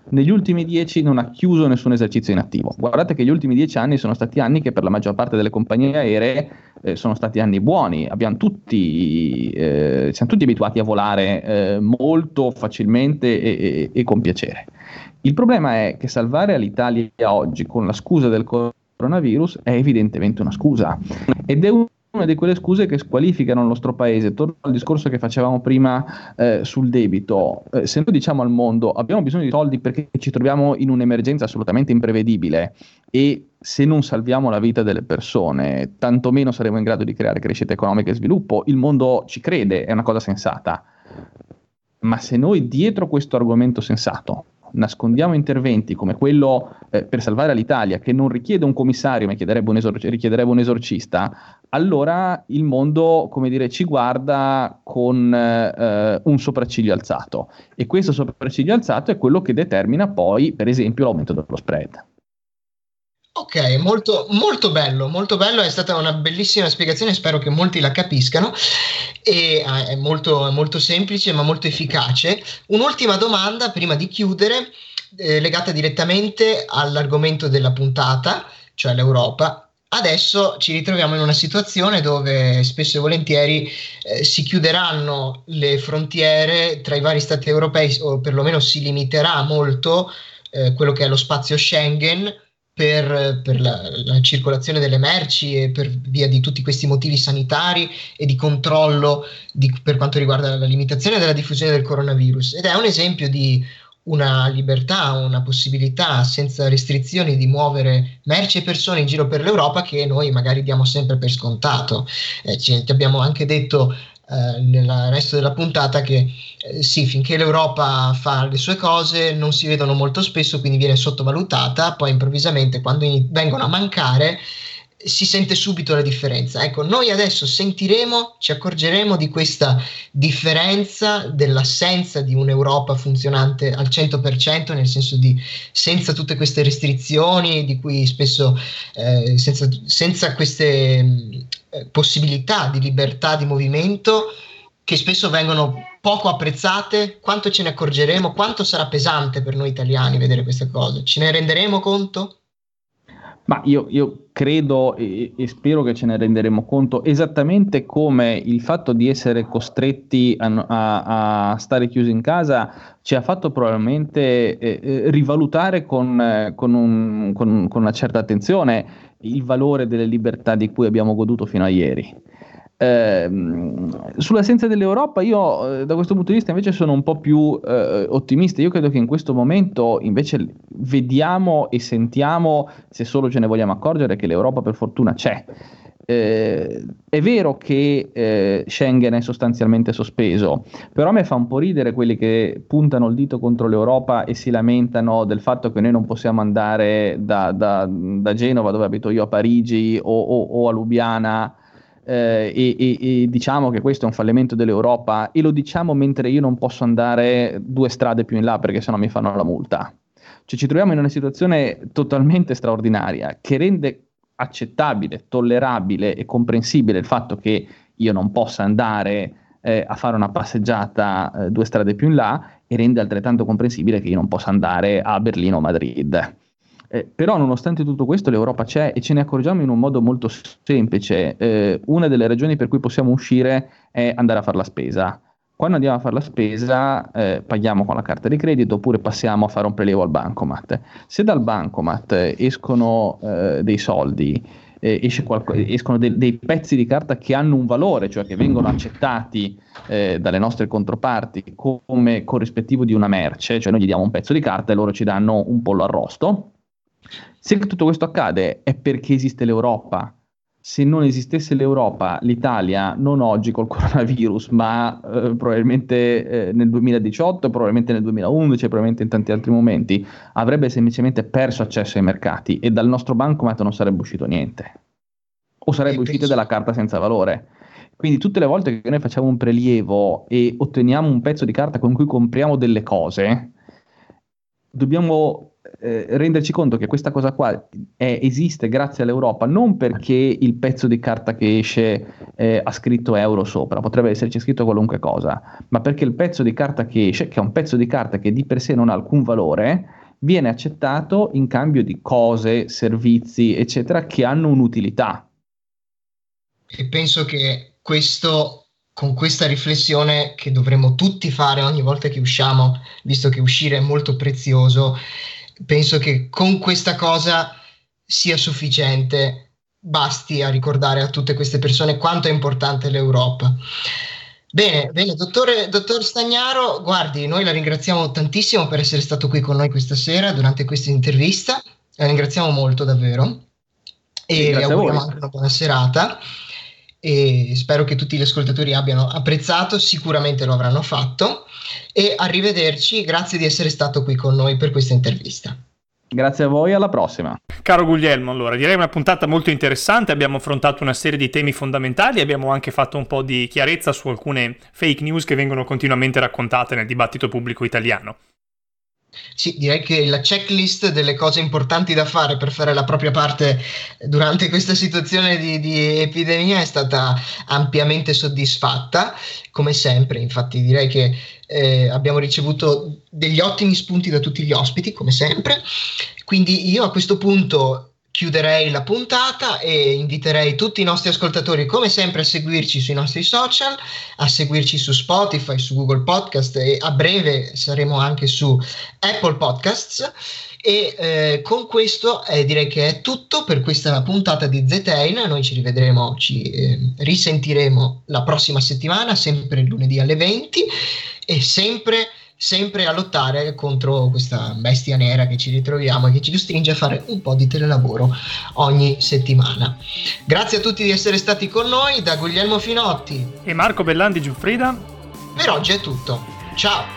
Negli ultimi dieci non ha chiuso nessun esercizio in attivo. Guardate che gli ultimi dieci anni sono stati anni che per la maggior parte delle compagnie aeree eh, sono stati anni buoni. Tutti, eh, siamo tutti abituati a volare eh, molto facilmente e, e, e con piacere. Il problema è che salvare Alitalia oggi con la scusa del coronavirus è evidentemente una scusa ed è un una di quelle scuse che squalificano il nostro paese. Torno al discorso che facevamo prima eh, sul debito. Eh, se noi diciamo al mondo abbiamo bisogno di soldi perché ci troviamo in un'emergenza assolutamente imprevedibile e se non salviamo la vita delle persone, tantomeno saremo in grado di creare crescita economica e sviluppo, il mondo ci crede, è una cosa sensata. Ma se noi dietro questo argomento sensato nascondiamo interventi come quello eh, per salvare l'Italia, che non richiede un commissario, ma un esor- richiederebbe un esorcista, allora il mondo, come dire, ci guarda con eh, un sopracciglio alzato. E questo sopracciglio alzato è quello che determina poi, per esempio, l'aumento dello spread. Ok, molto, molto bello, molto bello, è stata una bellissima spiegazione, spero che molti la capiscano e ah, è molto, molto semplice ma molto efficace. Un'ultima domanda prima di chiudere, eh, legata direttamente all'argomento della puntata, cioè l'Europa. Adesso ci ritroviamo in una situazione dove spesso e volentieri eh, si chiuderanno le frontiere tra i vari stati europei o perlomeno si limiterà molto eh, quello che è lo spazio Schengen per, per la, la, circolazione delle merci e per via di tutti questi motivi sanitari e di controllo di, per quanto riguarda la limitazione della diffusione del coronavirus. Ed è un esempio di una libertà, una possibilità senza restrizioni di muovere merci e persone in giro per l'Europa che noi magari diamo sempre per scontato. Eh, ci, abbiamo anche detto eh, nel resto della puntata che eh, sì, finché l'Europa fa le sue cose non si vedono molto spesso, quindi viene sottovalutata, poi improvvisamente quando in- vengono a mancare si sente subito la differenza. Ecco, noi adesso sentiremo, ci accorgeremo di questa differenza, dell'assenza di un'Europa funzionante al 100%, nel senso di senza tutte queste restrizioni, di cui spesso eh, senza, senza, queste eh, possibilità di libertà di movimento che spesso vengono poco apprezzate, quanto ce ne accorgeremo, quanto sarà pesante per noi italiani vedere queste cose, ce ne renderemo conto? Ma io, io credo e, e, spero che ce ne renderemo conto esattamente come il fatto di essere costretti a, a, a stare chiusi in casa ci ha fatto probabilmente eh, eh rivalutare con, con, un, con, con una certa attenzione il valore delle libertà di cui abbiamo goduto fino a ieri. Eh, sull'assenza dell'Europa io eh, da questo punto di vista invece sono un po' più eh, ottimista, io credo che in questo momento invece vediamo e sentiamo, se solo ce ne vogliamo accorgere, che l'Europa per fortuna c'è. Eh, è vero che eh, Schengen è sostanzialmente sospeso, però a me fa un po' ridere quelli che puntano il dito contro l'Europa e si lamentano del fatto che noi non possiamo andare da, da, da Genova, dove abito io, a Parigi o, o, o a Lubiana eh, e, e, e, diciamo che questo è un fallimento dell'Europa e lo diciamo mentre io non posso andare due strade più in là perché sennò mi fanno la multa. Cioè ci troviamo in una situazione totalmente straordinaria che rende accettabile, tollerabile e comprensibile il fatto che io non possa andare eh, a fare una passeggiata eh, due strade più in là e rende altrettanto comprensibile che io non possa andare a Berlino o Madrid. Eh, però nonostante tutto questo l'Europa c'è e ce ne accorgiamo in un modo molto semplice. Eh, una delle ragioni per cui possiamo uscire è andare a fare la spesa. Quando andiamo a fare la spesa eh, paghiamo con la carta di credito oppure passiamo a fare un prelievo al bancomat. Se dal bancomat escono eh, dei soldi, eh, qualco- escono de- dei pezzi di carta che hanno un valore, cioè che vengono accettati eh, dalle nostre controparti come corrispettivo di una merce, cioè noi gli diamo un pezzo di carta e loro ci danno un pollo arrosto, se tutto questo accade è perché esiste l'Europa. Se non esistesse l'Europa, l'Italia, non oggi col (laughs) coronavirus, ma eh, probabilmente eh, nel 2018, probabilmente nel 2011, probabilmente in tanti altri momenti, avrebbe semplicemente perso accesso ai mercati e dal nostro bancomat non sarebbe uscito niente. O sarebbe uscita penso... della carta senza valore. Quindi tutte le volte che noi facciamo un prelievo e otteniamo un pezzo di carta con cui compriamo delle cose, dobbiamo eh, renderci conto che questa cosa qua è, esiste grazie all'Europa, non perché il pezzo di carta che esce eh, ha scritto euro sopra, potrebbe esserci scritto qualunque cosa, ma perché il pezzo di carta che esce, che è un pezzo di carta che di per sé non ha alcun valore, viene accettato in cambio di cose, servizi, eccetera, che hanno un'utilità. E penso che questo con questa riflessione che dovremmo tutti fare ogni volta che usciamo, visto che uscire è molto prezioso, penso che con questa cosa sia sufficiente, basti a ricordare a tutte queste persone quanto è importante l'Europa. Bene, bene, dottore, dottor Stagnaro, guardi, noi la ringraziamo tantissimo per essere stato qui con noi questa sera durante questa intervista, la ringraziamo molto davvero e le auguriamo anche una buona serata. E spero che tutti gli ascoltatori abbiano apprezzato, sicuramente lo avranno fatto e arrivederci, grazie di essere stato qui con noi per questa intervista. Grazie a voi, alla prossima. Caro Guglielmo, allora direi una puntata molto interessante, abbiamo affrontato una serie di temi fondamentali, abbiamo anche fatto un po' di chiarezza su alcune fake news che vengono continuamente raccontate nel dibattito pubblico italiano. Sì, direi che la checklist delle cose importanti da fare per fare la propria parte durante questa situazione di, di, epidemia è stata ampiamente soddisfatta, come sempre. Infatti, direi che eh, abbiamo ricevuto degli ottimi spunti da tutti gli ospiti, come sempre. Quindi io a questo punto chiuderei la puntata e inviterei tutti i nostri ascoltatori, come sempre, a seguirci sui nostri social, a seguirci su Spotify, su Google Podcast e a breve saremo anche su Apple Podcasts. E eh, con questo eh, direi che è tutto per questa puntata di Zetain. Noi ci rivedremo, ci eh, risentiremo la prossima settimana, sempre lunedì alle 20 e sempre sempre a lottare contro questa bestia nera che ci ritroviamo e che ci costringe a fare un po' di telelavoro ogni settimana. Grazie a tutti di essere stati con noi, da Guglielmo Finotti e Marco Bellandi Giuffrida. Per oggi è tutto. Ciao!